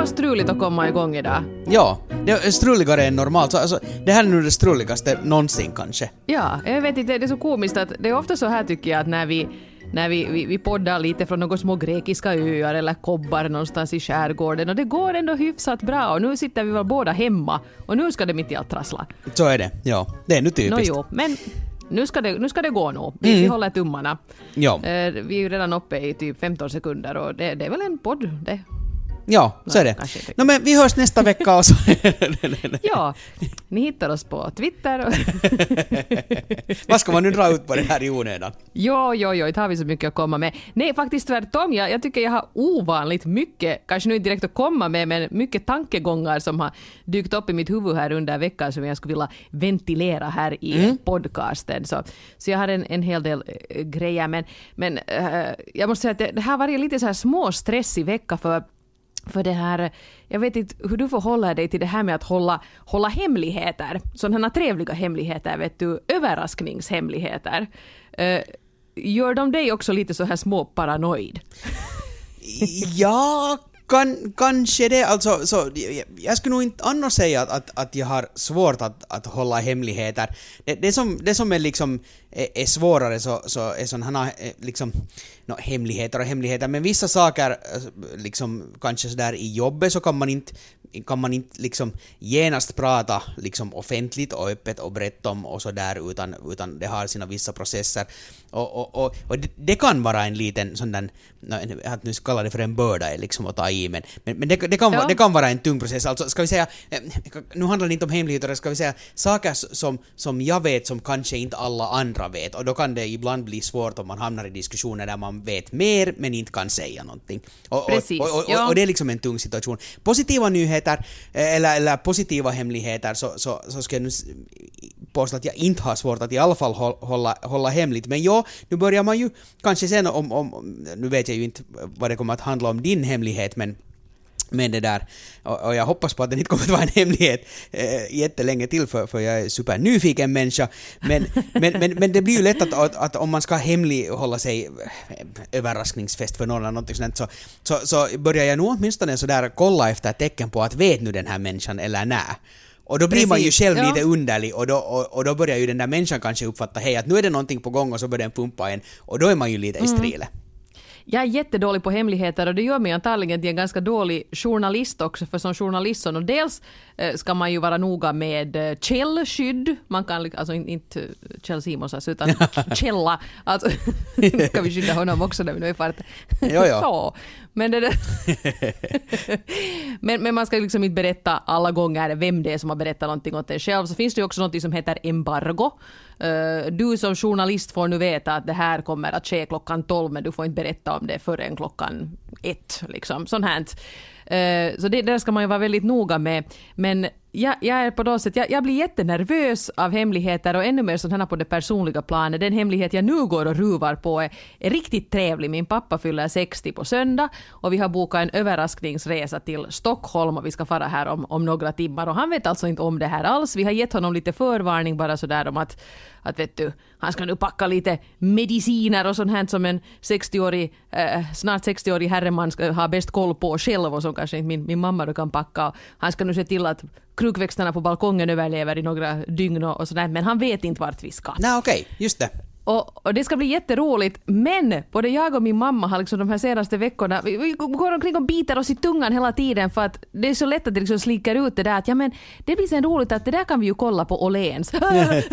var struligt att komma igång idag. Ja, det är struligare än normalt. Så, alltså, det här är nu det struligaste någonsin kanske. Ja, jag vet inte, det är så komiskt att det är ofta så här tycker jag att när vi när vi, vi, vi poddar lite från några små grekiska öar eller kobbar någonstans i skärgården och det går ändå hyfsat bra och nu sitter vi väl båda hemma och nu ska det mitt i allt trassla. Så är det, ja. Det är nu typiskt. Nå jo, men nu ska det, nu ska det gå nog. Vi, vi håller tummarna. Ja. Eh, vi är ju redan uppe i typ 15 sekunder och det, det är väl en podd det. Ja, så är det. No, men vi hörs nästa vecka och så... Ja, ni hittar oss på Twitter. Och Vad ska man nu dra ut på det här i onödan? jo, jo, jo, inte har vi så mycket att komma med. Nej, faktiskt tvärtom. Jag, jag tycker jag har ovanligt mycket, kanske nu inte direkt att komma med, men mycket tankegångar som har dykt upp i mitt huvud här under veckan som jag skulle vilja ventilera här i podcasten. Så, så jag har en, en hel del äh, grejer, men, men äh, jag måste säga att det, det här har varit lite så här småstressig vecka för för det här, jag vet inte hur du förhåller dig till det här med att hålla, hålla hemligheter, sådana trevliga hemligheter, vet du, överraskningshemligheter. Uh, gör de dig också lite så här småparanoid? Ja, kan, kanske det. Alltså, så, jag, jag skulle nog inte annars säga att, att, att jag har svårt att, att hålla hemligheter. Det, det, som, det som är, liksom, är, är svårare så, så är sådana här eh, liksom, no, hemligheter och hemligheter, men vissa saker, eh, liksom, kanske sådär i jobbet så kan man inte kan man inte liksom genast prata liksom offentligt och öppet och brett om och sådär utan, utan det har sina vissa processer. Och, och, och, och det, det kan vara en liten sån där, att nu kalla det för en börda liksom att ta i, men, men, men det, det, kan, Ja. det kan vara en tung process. Alltså ska vi säga, eh, nu handlar det inte om hemligheter, ska vi säga saker som, som jag vet som kanske inte alla andra vet och då kan det ibland bli svårt om man hamnar i diskussioner där man vet mer men inte kan säga någonting. Och, och- Precis, och, och, ja. och det är liksom en tung situation. Positiva nyheter, hemligheter, eh, eller, eller positiva hemligheter, så, så, så ska jag nu påstå att jag inte har svårt att i alla fall hålla, hålla hemligt. Men ja, nu börjar man ju kanske sen om, om, nu vet jag ju inte vad det kommer att handla om din hemlighet, men men det där, och, och jag hoppas på att det inte kommer att vara en hemlighet eh, jättelänge till för, för jag är supernyfiken människa. Men, men, men, men det blir ju lätt att, att, att om man ska hemlighålla sig eh, överraskningsfest för någon eller någonting sånt så, så, så börjar jag nog åtminstone sådär kolla efter tecken på att vet nu den här människan eller nä. Och då blir man ju Precis, själv ja. lite underlig och då, och, och då börjar ju den där människan kanske uppfatta hej att nu är det någonting på gång och så börjar den pumpa en och då är man ju lite i strilet. Jag är jättedålig på hemligheter och det gör mig antagligen till en ganska dålig journalist också, för som journalist så, dels eh, ska man ju vara noga med eh, källskydd, man kan alltså in- inte Kjell Simonsas utan källa, alltså ska vi skydda honom också när vi nu är i farten. Jo, jo. Så, men det men, men man ska liksom inte berätta alla gånger vem det är som har berättat någonting åt en själv. Så finns det ju också något som heter embargo. Eh, du som journalist får nu veta att det här kommer att ske klockan 12 men du får inte berätta om det förrän klockan ett. Liksom. Sånt här. Eh, så det där ska man ju vara väldigt noga med. Men jag, jag är på något sätt, jag, jag blir jättenervös av hemligheter och ännu mer sådana på det personliga planet. Den hemlighet jag nu går och ruvar på är, är riktigt trevlig. Min pappa fyller 60 på söndag och vi har bokat en överraskningsresa till Stockholm och vi ska fara här om, om några timmar och han vet alltså inte om det här alls. Vi har gett honom lite förvarning bara sådär om att, att vet du, han ska nu packa lite mediciner och sånt här som en 60-årig, eh, snart 60-årig herreman ska ha bäst koll på själv och som kanske inte min, min mamma då kan packa. Han ska nu se till att krukväxterna på balkongen överlever i några dygn och, och sådär men han vet inte vart vi ska. Nej okej, just det. Och, och det ska bli jätteroligt, men både jag och min mamma har liksom de här senaste veckorna, vi, vi går omkring och biter oss i tungan hela tiden för att det är så lätt att det liksom slickar ut det där att ja men det blir sen roligt att det där kan vi ju kolla på Åhléns.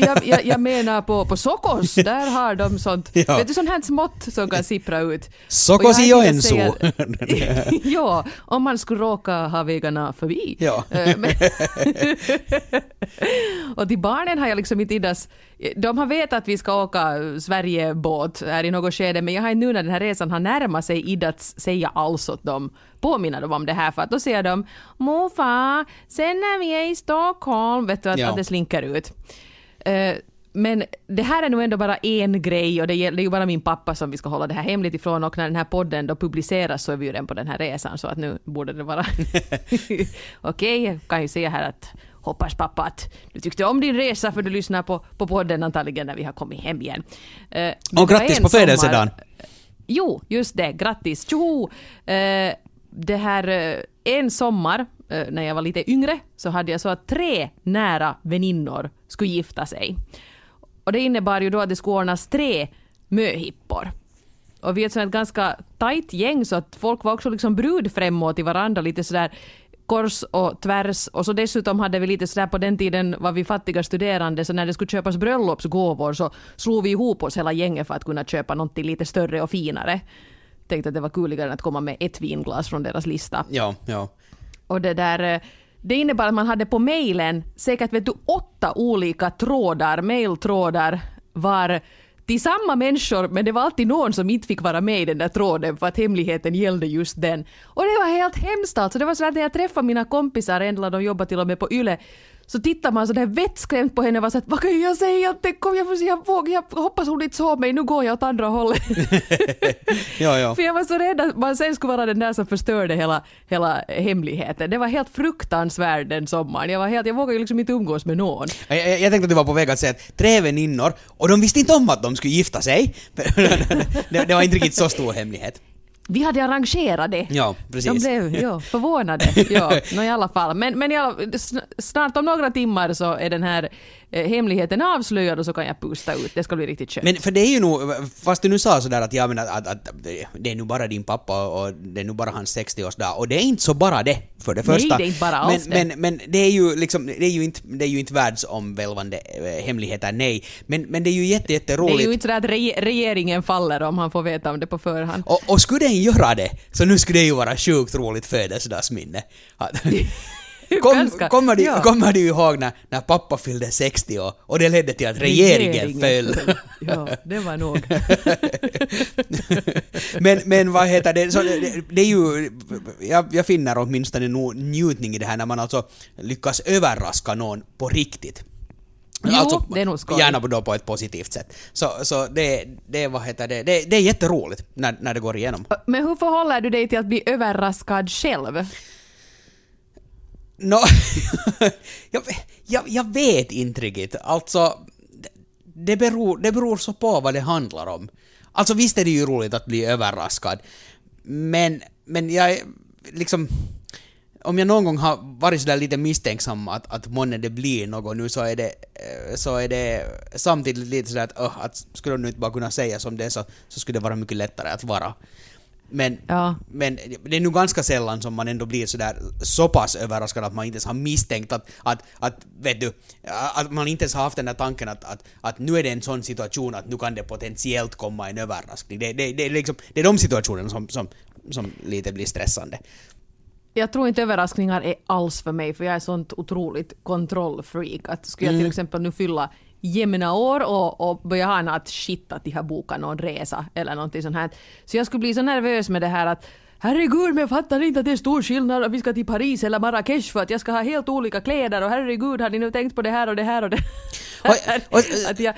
jag, jag, jag menar på, på Sokos, där har de sånt, Ja. vet du sånt här smått som kan sippra ut. Sokos i Joensuu. ja, om man skulle råka ha vägarna förbi. Ja. Eh, och till barnen har jag liksom inte iddas... De har vetat att vi ska åka Sverigebåt här i något skede, men jag har inte nu när den här resan har närmat sig iddats säga alls åt dem, påminna dem om det här, för att då säger de ”Morfar, sen när vi är i Stockholm”, vet du, att, Ja. att det slinker ut. Eh, men det här är nog ändå bara en grej och det är ju bara min pappa som vi ska hålla det här hemligt ifrån och när den här podden då publiceras så är vi ju redan på den här resan så att nu borde det vara okej. Jag kan ju säga här att hoppas pappa att du tyckte om din resa för du lyssnar på, på podden antagligen när vi har kommit hem igen. Det Och grattis på födelsedagen. Jo, just det. Grattis. Tjoho! Eh, det här... eh, en sommar när jag var lite yngre så hade jag så att tre nära väninnor skulle gifta sig. Och det innebar ju då att det skulle ordnas tre möhippor. Och vi är ett sånt ganska tajt gäng så att folk var också liksom brudfrämmåt i varandra lite sådär kors och tvärs och så dessutom hade vi lite sådär på den tiden var vi fattiga studerande så när det skulle köpas bröllopsgåvor så slog vi ihop oss hela gänget för att kunna köpa någonting lite större och finare. Tänkte att det var kuligare än att komma med ett vinglas från deras lista. Ja, ja. Och det där eh, det innebar att man hade på mejlen säkert vet du, åtta olika trådar, mejltrådar var till samma människor men det var alltid någon som inte fick vara med i den där tråden för att hemligheten gällde just den. Och det var helt hemskt alltså. Det var så att när jag träffade mina kompisar, en del av dem jobbade till och med på YLE, så tittar man sådär vettskrämt på henne och var så att vad kan jag säga? Kom, jag, jag, jag, jag hoppas hon inte såg mig, nu går jag åt andra hållet. ja, ja. För jag var så rädd att man sen skulle vara den där som förstörde hela, hela hemligheten. Det var helt fruktansvärt den sommaren. Jag, var helt, jag vågade ju liksom inte umgås med någon. Jag, jag, jag tänkte att du var på väg att säga att tre väninnor, och de visste inte om att de skulle gifta sig. det, det var inte riktigt så stor hemlighet. Vi hade arrangerat det. Ja, precis. De blev ja, förvånade. Ja, no, i alla fall. Men, men alla, snart om några timmar så är den här hemligheten avslöjad och så kan jag pusta ut. Det ska bli riktigt skönt. Men för det är ju nog, fast du nu sa sådär att, ja, men att, att, att det är nu bara din pappa och det är nu bara hans 60-årsdag och det är inte så bara det, för det första. Nej, det är inte bara alls men, det. Men, men det är ju liksom, det är ju inte, det är ju inte världsomvälvande eh, hemligheter, nej. Men, men det är ju jätte, jätteroligt. Det är ju inte så att re regeringen faller om han får veta om det på förhand. Och, och skulle den göra det, så nu skulle det ju vara sjukt roligt födelsedagsminne. Kom, kommer, du, ja. kommer du ihåg när, när pappa fyllde 60 år och det ledde till att regeringen, regeringen föll? Ja, det var nog. men, men vad heter det, så det, det är ju, jag, jag finner åtminstone njutning i det här när man alltså lyckas överraska någon på riktigt. Jo, alltså, det är nog skoj. Gärna då på ett positivt sätt. Så, så det, det, vad heter det, det, det är jätteroligt när, när det går igenom. Men hur förhåller du dig till att bli överraskad själv? No, jag, jag, jag, vet inte riktigt. Alltså, det beror, det beror så på vad det handlar om. Alltså visst är det ju roligt att bli överraskad, men, men jag liksom... Om jag någon gång har varit sådär lite misstänksam att, att månne det blir något nu så är det, eh, så är det samtidigt lite sådär att, uh, att skulle de nu inte bara kunna säga som det så, så skulle det vara mycket lättare att vara. Men, ja. men det är nog ganska sällan som man ändå blir sådär så pass överraskad att man inte ens har misstänkt att, att, att vet du, att man inte ens har haft den där tanken att, att, att nu är det en sån situation att nu kan det potentiellt komma en överraskning. Det, det, det, är, liksom, det är de situationerna som, som, som lite blir stressande. Jag tror inte överraskningar är alls för mig, för jag är sånt otroligt kontrollfreak. Att skulle jag till mm. exempel nu fylla jämna år och, och börja ha något shit att de har bokat någon resa eller någonting sånt här. Så jag skulle bli så nervös med det här att Herregud, men jag fattar inte att det är stor skillnad om vi ska till Paris eller Marrakesh för att jag ska ha helt olika kläder och herregud, har ni nu tänkt på det här och det här och det här? att jag,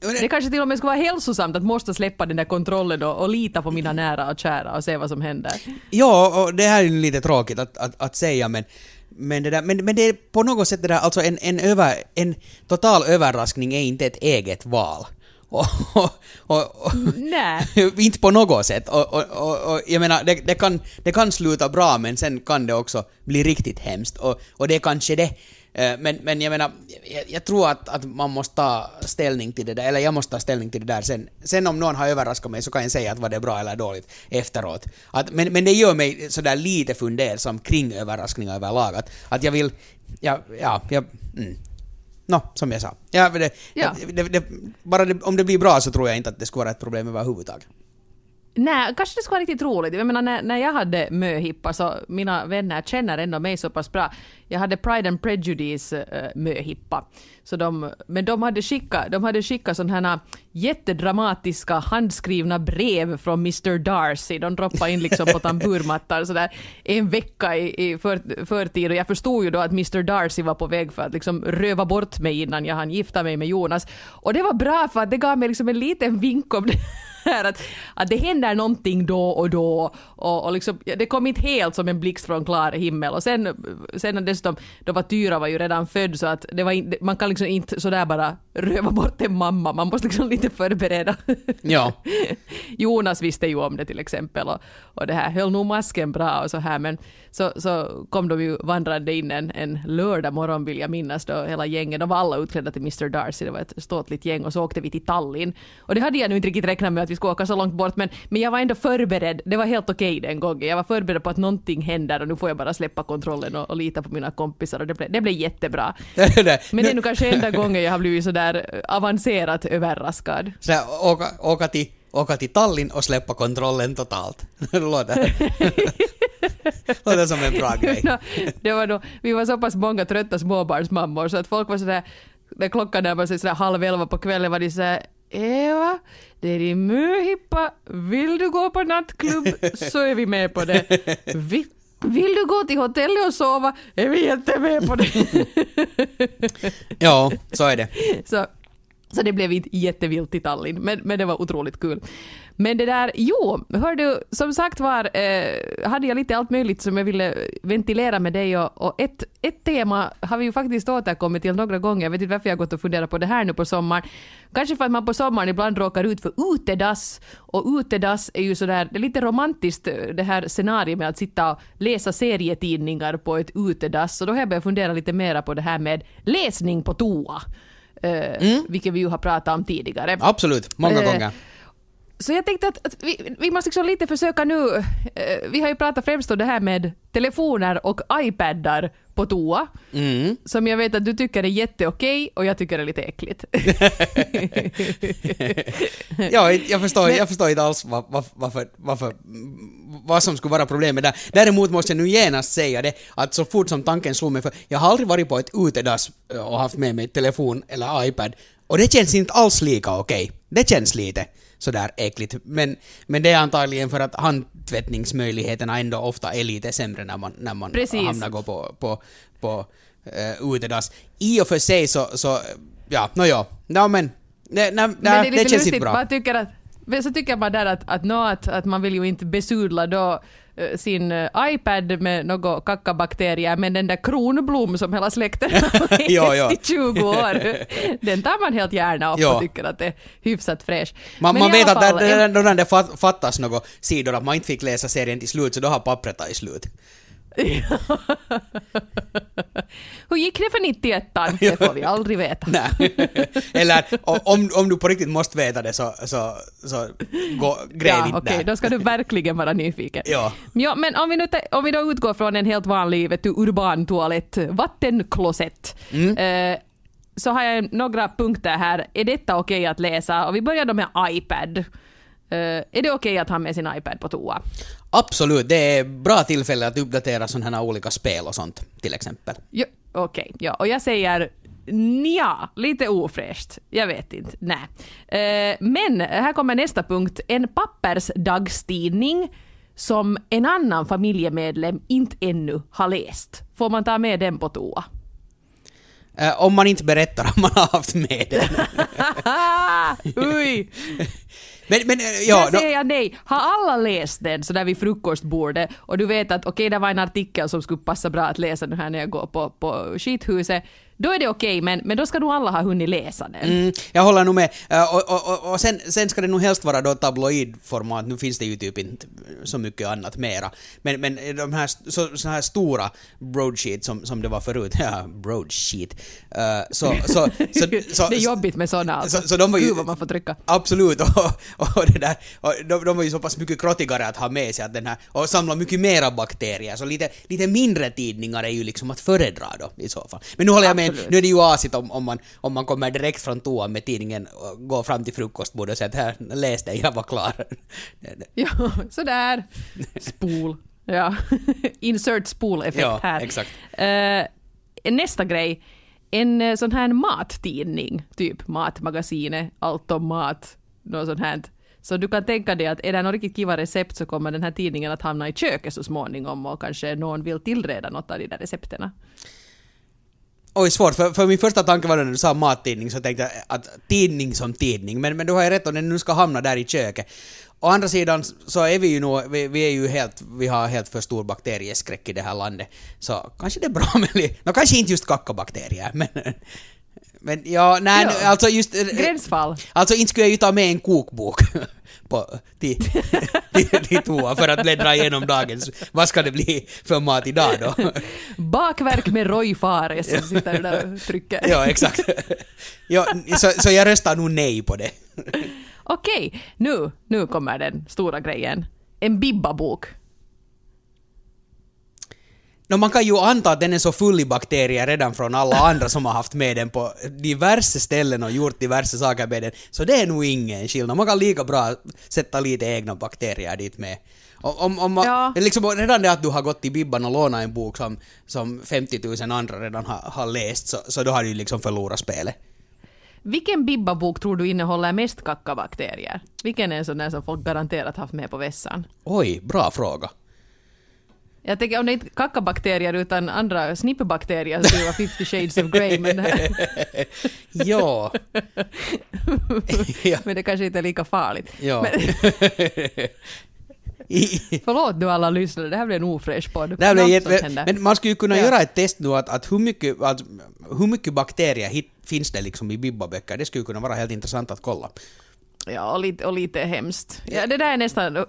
det kanske till och med skulle vara hälsosamt att måste släppa den där kontrollen och, och lita på mina nära och kära och se vad som händer. Ja, och det här är lite tråkigt att, att, att säga men men, det där, men, men det är på något sätt det där, alltså en, en, över, en total överraskning är inte ett eget val. Och, och, och, inte på något sätt. Och, jag menar, det, det, kan, det kan sluta bra men sen kan det också bli riktigt hemskt. Och, och det är kanske det. Eh, men, men jag menar, jag, jag, tror att, att man måste ta ställning till det där, eller jag måste ta ställning till det där sen. Sen om någon har överraskat mig så kan jag säga att var det bra eller dåligt efteråt. Att, men, men det gör mig sådär lite fundersam kring överraskningar överlag. Att, att jag vill, ja, ja, jag, mm. Nå, som jag sa. Ja, det, ja. Det, det, bara om det blir bra så tror jag inte att det skulle vara ett problem överhuvudtaget. Nej, kanske det skulle vara riktigt roligt. Jag menar, när, när jag hade möhippa så mina vänner känner ändå mig så pass bra. Jag hade Pride and Prejudice äh, möhippa. Så de, men de hade skickat, de hade skickat sådana här jättedramatiska handskrivna brev från Mr Darcy. De droppade in liksom på tamburmattan sådär en vecka i, i för, förtid och jag förstod ju då att Mr Darcy var på väg för att liksom röva bort mig innan jag hann gifta mig med Jonas. Och det var bra för att det gav mig liksom en liten vink om det här att, att det händer någonting då och då och, och liksom, det kom inte helt som en blixt från klar himmel och sen, sen dessutom, då var Tyra var ju redan född så att det var in, man kan liksom inte sådär bara röva bort en mamma, man måste liksom lite förbereda. Ja. Jonas visste ju om det till exempel och, och det här höll nog masken bra och så här men så, så kom de ju vandrande in en, en lördag morgon vill jag minnas då hela gänget, de var alla utklädda till Mr Darcy, det var ett ståtligt gäng och så åkte vi till Tallinn. Och det hade jag nu inte riktigt räknat med att vi skulle åka så långt bort men, men jag var ändå förberedd, det var helt okej den gången. Jag var förberedd på att någonting händer och nu får jag bara släppa kontrollen och, och lita på mina kompisar och det blev, det blev jättebra. Men det är nu kanske enda gången jag har blivit sådär avancerat överraskad. Så här, åka, åka, till, åka till Tallinn och släppa kontrollen totalt. Det låter, låter som en bra grej. No, det var då, vi var så pass många trötta småbarnsmammor så att folk var sådär, när klockan närmade sig sådär halv elva på kvällen var de såhär Eva, det är din möhippa, vill du gå på nattklubb så är vi med på det. Vi, vill du gå till hotellet och sova är vi jättemed på det. Ja, så är det. Så, så det blev inte jättevilt i Tallinn, men, men det var otroligt kul. Men det där, jo, hör du, som sagt var eh, hade jag lite allt möjligt som jag ville ventilera med dig och, och ett, ett tema har vi ju faktiskt återkommit till några gånger, jag vet inte varför jag har gått och funderat på det här nu på sommaren. Kanske för att man på sommaren ibland råkar ut för utedass och utedass är ju sådär, det är lite romantiskt eh, det här scenariot med att sitta och läsa serietidningar på ett utedass och då har jag börjat fundera lite mera på det här med läsning på toa. Eh, Vilket vi ju har pratat om tidigare. Absolut, många Eh, gånger. Så jag tänkte att, att vi, vi måste liksom lite försöka nu, eh, vi har ju pratat främst om det här med telefoner och iPadar på toa, Mm. som jag vet att du tycker är jätteokej och jag tycker är lite äckligt. Ja, jag förstår, jag förstår inte alls vad, vad, varför, varför, vad som skulle vara problemet där. Däremot måste jag nu genast säga det, att så fort som tanken slog mig, för jag har aldrig varit på ett utedass eh, och haft med mig telefon eller iPad, och det känns inte alls lika okej. Det känns lite sådär äckligt, men, men det är antagligen för att handtvättningsmöjligheterna ändå ofta är lite sämre när man, när man Precis. hamnar gå på, på, på uh, utedass. I och för sig så, så ja, nåja, no, men Nej, nej, Men det är det, känns inte bra. man tycker att så tycker man där att, att, nå, att, att man vill ju inte besudla då sin eh, iPad med några kackabakterier, men den där kronblom som hela släkten har Ja, i 20 år, den tar man helt gärna upp Ja. och tycker att det är hyfsat fräsch. Man, Men man vet att fall, där, en- där, där det fat- fattas några sidor, att man inte fick läsa serien till slut, så då har pappret tagit slut. Hur gick det för 91 Det får vi aldrig veta. Nej. Eller om, om du på riktigt måste veta det så, så, så gå, gräv Ja, inte okej, där. då ska du verkligen vara nyfiken. Ja. Ja, men om vi, nu, om vi då utgår från en helt vanlig vet du, urban toalett, vattenklosett, Mm. eh, så har jag några punkter här. Är detta okej att läsa? Och vi börjar då med iPad. Eh, är det okej att ha med sin iPad på toa? Absolut, det är bra tillfälle att uppdatera sådana här olika spel och sånt, till exempel. Jo, Okej, ja. Och jag säger nja, lite ofräscht. Jag vet inte. Nej. Eh, men här kommer nästa punkt. En pappersdagstidning som en annan familjemedlem inte ännu har läst. Får man ta med den på toa? Eh, om man inte berättar om man har haft med den. Ui! Men, men eh, ja, Där då, säger jag nej. Har alla läst den så där vid frukostbordet och du vet att okej, det var en artikel som skulle passa bra att läsa nu här när jag går på, på skithuset. Då är det okej, men, men då ska nog alla ha hunnit läsa den. Mm, jag håller nog med. Och, och, och, och sen, sen ska det nog helst vara då tabloidformat. Nu finns det ju typ inte så mycket annat mera. Men, men de här, så, så här stora broadsheet som, som det var förut, ja, broadsheet. Uh, så, så, så, så, det är jobbigt med såna alltså. Så, så de var ju... Gud vad man får trycka. Absolut, och, och, det där, och de, de var ju så pass mycket krottigare att ha med sig att den här, och samla mycket mera bakterier, så lite, lite mindre tidningar är ju liksom att föredra då i så fall. Men nu håller jag med, Nu är det ju asigt om, om, man, om man kommer direkt från toan med tidningen och går fram till frukostbordet och säger att här, läs det, jag var klar. Ja, sådär. Spol. Ja. Insert spol-effekt Ja, här. exakt. Eh, nästa grej. En eh, sån här mattidning, typ Matmagasinet, Allt om mat, något sånt här. Så du kan tänka dig att är det något riktigt kiva recept så kommer den här tidningen att hamna i köket så småningom och kanske någon vill tillreda något av de där recepterna. Oj, svårt. För, för min första tanke var när du sa mattidning så tänkte jag att tidning som tidning. Men, men du har ju rätt om den nu ska hamna där i köket. Å andra sidan så är vi ju nog, vi, vi är ju helt, vi har helt för stor bakterieskräck i det här landet. Så kanske det är bra med lite... no, kanske inte just kackabakterier, men... Men ja, nej, Ja. alltså just... Gränsfall. Alltså inte skulle jag ju ta med en kokbok på, till, till, till toa för att bläddra igenom dagens... Vad ska det bli för mat idag då? Bakverk med Roy Fares som sitter där och trycker. ja, exakt. Ja, så, så jag röstar nog nej på det. Okej, nu, nu kommer den stora grejen. En Bibba-bok. No, man kan ju anta att den är så full i bakterier redan från alla andra som har haft med den på diverse ställen och gjort diverse saker med den, så det är nog ingen skillnad. Man kan lika bra sätta lite egna bakterier dit med. Om, om, man, Ja. liksom redan det att du har gått till Bibban och lånat en bok som, som 50 000 andra redan har, har läst, så, så då har du liksom förlorat spelet. Vilken Bibba-bok tror du innehåller mest kackabakterier? Vilken är en sån där som folk garanterat haft med på vässan? Oj, bra fråga. Jag tänker om det inte är kackabakterier utan andra snipperbakterier så skulle det vara 50 shades of grey men, ja. ja. men det kanske inte är lika farligt. ja. Men, förlåt nu alla lyssnare, det här blir en ofräsch podd. Det blev jätte... Men man skulle ju kunna Ja. göra ett test nu att, att hur, mycket, alltså, hur mycket bakterier hit, finns det liksom i bibbaböcker? Det skulle kunna vara helt intressant att kolla. Ja, och lite, och lite hemskt. Ja, det där är nästan,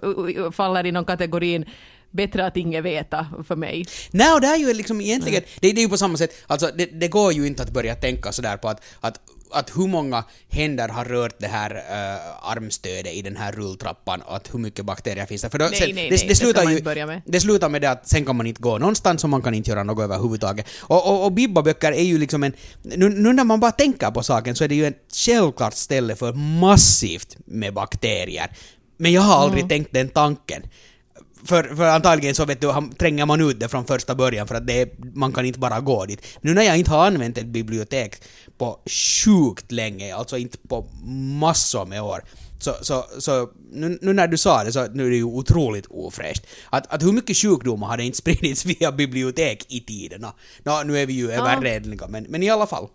faller inom kategorin bättre att inget veta för mig. Nej, och det är ju liksom egentligen, det, det är ju på samma sätt, alltså det, det går ju inte att börja tänka sådär på att, att att hur många händer har rört det här uh, armstödet i den här rulltrappan och att hur mycket bakterier finns det. För då, Nej, sen, nej, det, nej, det, det slutar ju, med. det slutar med det att sen kan man inte gå någonstans och man kan inte göra något överhuvudtaget. Och, och, och bibbaböcker är ju liksom en... Nu, nu när man bara tänker på saken så är det ju ett självklart ställe för massivt med bakterier. Men jag har aldrig tänkt den tanken. För, för antagligen så vet du, tränger man ut det från första början för att det är, man kan inte bara gå dit. Nu när jag inte har använt ett bibliotek på sjukt länge, alltså inte på massor med år, så, så, så nu, nu när du sa det så nu är det ju otroligt ofräscht. Att, att hur mycket sjukdomar hade inte spridits via bibliotek i tiderna? Nå, nu är vi ju överredliga, men, men i alla fall.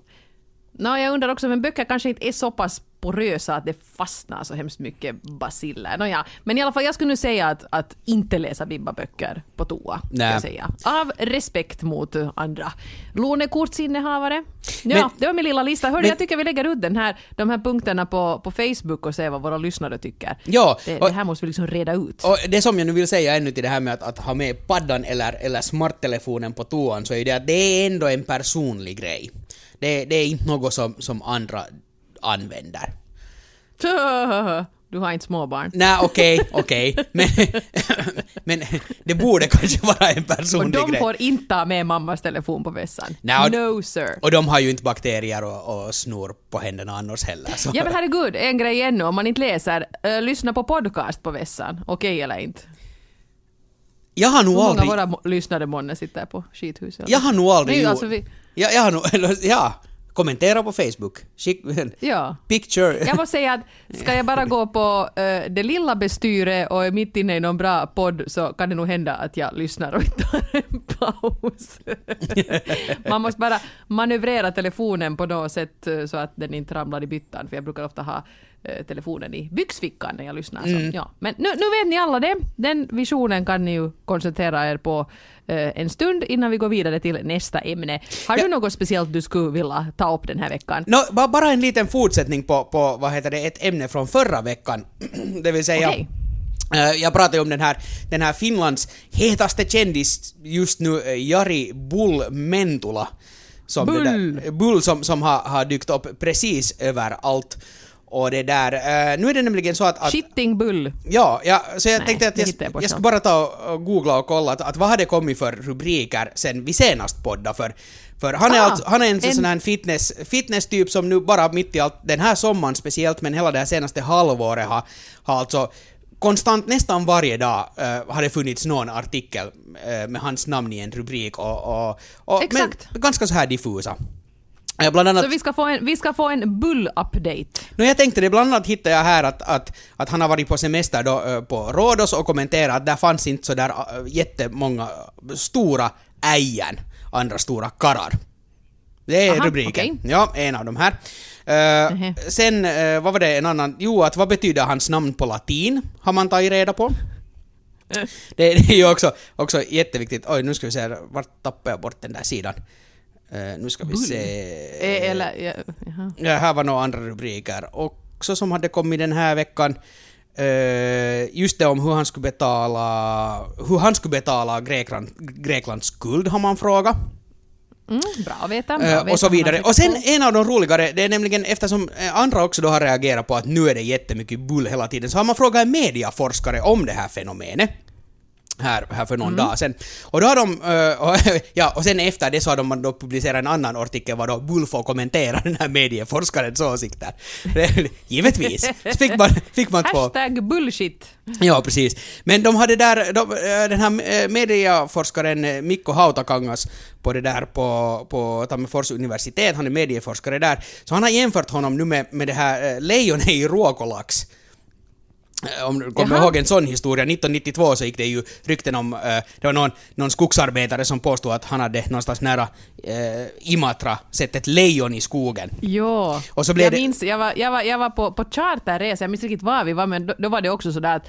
Nå, jag undrar också, men böcker kanske inte är så pass porösa att det fastnar så hemskt mycket basiller. Nåja, men i alla fall, jag skulle nu säga att, att inte läsa Bibba-böcker på toa. Jag säga. Av respekt mot andra. Lånekortsinnehavare. Ja, Men- det var min lilla lista. Hörde, men- jag tycker vi lägger ut den här, de här punkterna på, på Facebook och ser vad våra lyssnare tycker. Ja, Det, och- det här måste vi liksom reda ut. Och det som jag nu vill säga ännu till det här med att, att ha med paddan eller, eller smarttelefonen på toan så är det att det är ändå en personlig grej. Det, det är inte något som, som andra använder. Du har inte småbarn. Nej, okej, okej, men, men det borde kanske vara en Och personlig de grej. får inte ha med mammas telefon på vässan. Nej, och- no sir. Och de har ju inte bakterier och, och snor på händerna annars heller. Så. Ja men herregud, en grej ännu. Om man inte läser, uh, lyssna på podcast på vässan. Okej eller inte? Jag har nog Hur många aldrig... av våra lyssnare månne sitter på skithuset? Jag har nog aldrig Nej, alltså vi- jag, jag har nog... Ja, kommentera på Facebook. Skick Ja. picture. Jag måste säga att ska jag bara gå på eh, det lilla bestyret och är mitt inne i någon bra podd så kan det nog hända att jag lyssnar och tar en paus. Man måste bara manövrera telefonen på något sätt eh, så att den inte ramlar i byttan för jag brukar ofta ha eh, telefonen i byxfickan när jag lyssnar. Så, ja. Men nu, nu vet ni alla det. Den visionen kan ni ju koncentrera er på eh, en stund innan vi går vidare till nästa ämne. Har du Ja. något speciellt du skulle vilja ta upp den här veckan? Ba- bara en liten fortsättning på, på, vad heter det, ett ämne från förra veckan. det vill säga... Okej. Jag pratade ju om den här, den här Finlands hetaste kändis just nu, Jari Bull Mentula. Som Bull. Där, Bull som, som har, har dykt upp precis överallt. Och det där, eh, nu är det nämligen så att... att Shitting bull. Ja, ja, så jag Nej, tänkte att jag, jag jag ska bara ta och googla och kolla att, att vad har det kommit för rubriker sen vi senast poddade för, för han är, Ah, alltså, han är en, en- sån här fitness, fitness-typ som nu bara mitt i allt, den här sommaren speciellt, men hela det här senaste halvåret har, har alltså konstant, nästan varje dag uh, har det funnits någon artikel eh, med hans namn i en rubrik och, och, och Exakt. Men ganska så här diffusa. Eh, annat Så vi ska få en, vi ska få en bull-update. No, jag tänkte det, bland annat hittade jag här att, att, att han har varit på semester då, på Rhodos och kommenterat att där fanns inte sådär äh, jättemånga stora äjän, andra stora karrar. Det är Aha, rubriken. okej. Ja, en av de här. Uh, Nähä. sen, eh, vad var det en annan? Jo, att vad betyder hans namn på latin? Har man tagit reda på. Det, det är ju också, också jätteviktigt. Oj, nu ska vi se, vart tappade jag bort den där sidan? Eh, nu ska vi se... Eh, Eller, ja, jaha. Ja, här var några andra rubriker också som hade kommit den här veckan. Eh, just det om hur han skulle betala, hur han skulle betala Grekland, Greklands skuld har man frågat. Mm, bra att veta. Bra Eh, veta och så vidare. Och sen en av de roligare, det är nämligen eftersom eh, andra också då har reagerat på att nu är det jättemycket bull hela tiden, så har man frågat en mediaforskare om det här fenomenet. Här, här för någon Mm. dag sedan. Och då har de, och, ja, och sen efter det så har de då publicerat en annan artikel var då Bull får kommentera den här medieforskarens åsikter. Givetvis. Så fick man, fick man två... Hashtag bullshit. Ja, precis. Men de hade där, de, eh, den här eh, mediaforskaren eh, Mikko Hautakangas på det där på, på Tammerfors universitet, han är medieforskare där, så han har jämfört honom nu med, med det här lejonet i Ruokolax. Om du kommer Jaha. ihåg en sån historia, 1992 så gick det ju rykten om, eh, det var någon, någon skogsarbetare som påstod att han hade någonstans nära eh, Imatra sett ett lejon i skogen. Jo. Och så blev jag det- minns, jag var, jag var, jag var på, på charterresa, jag minns riktigt var vi var, men då, då var det också sådär att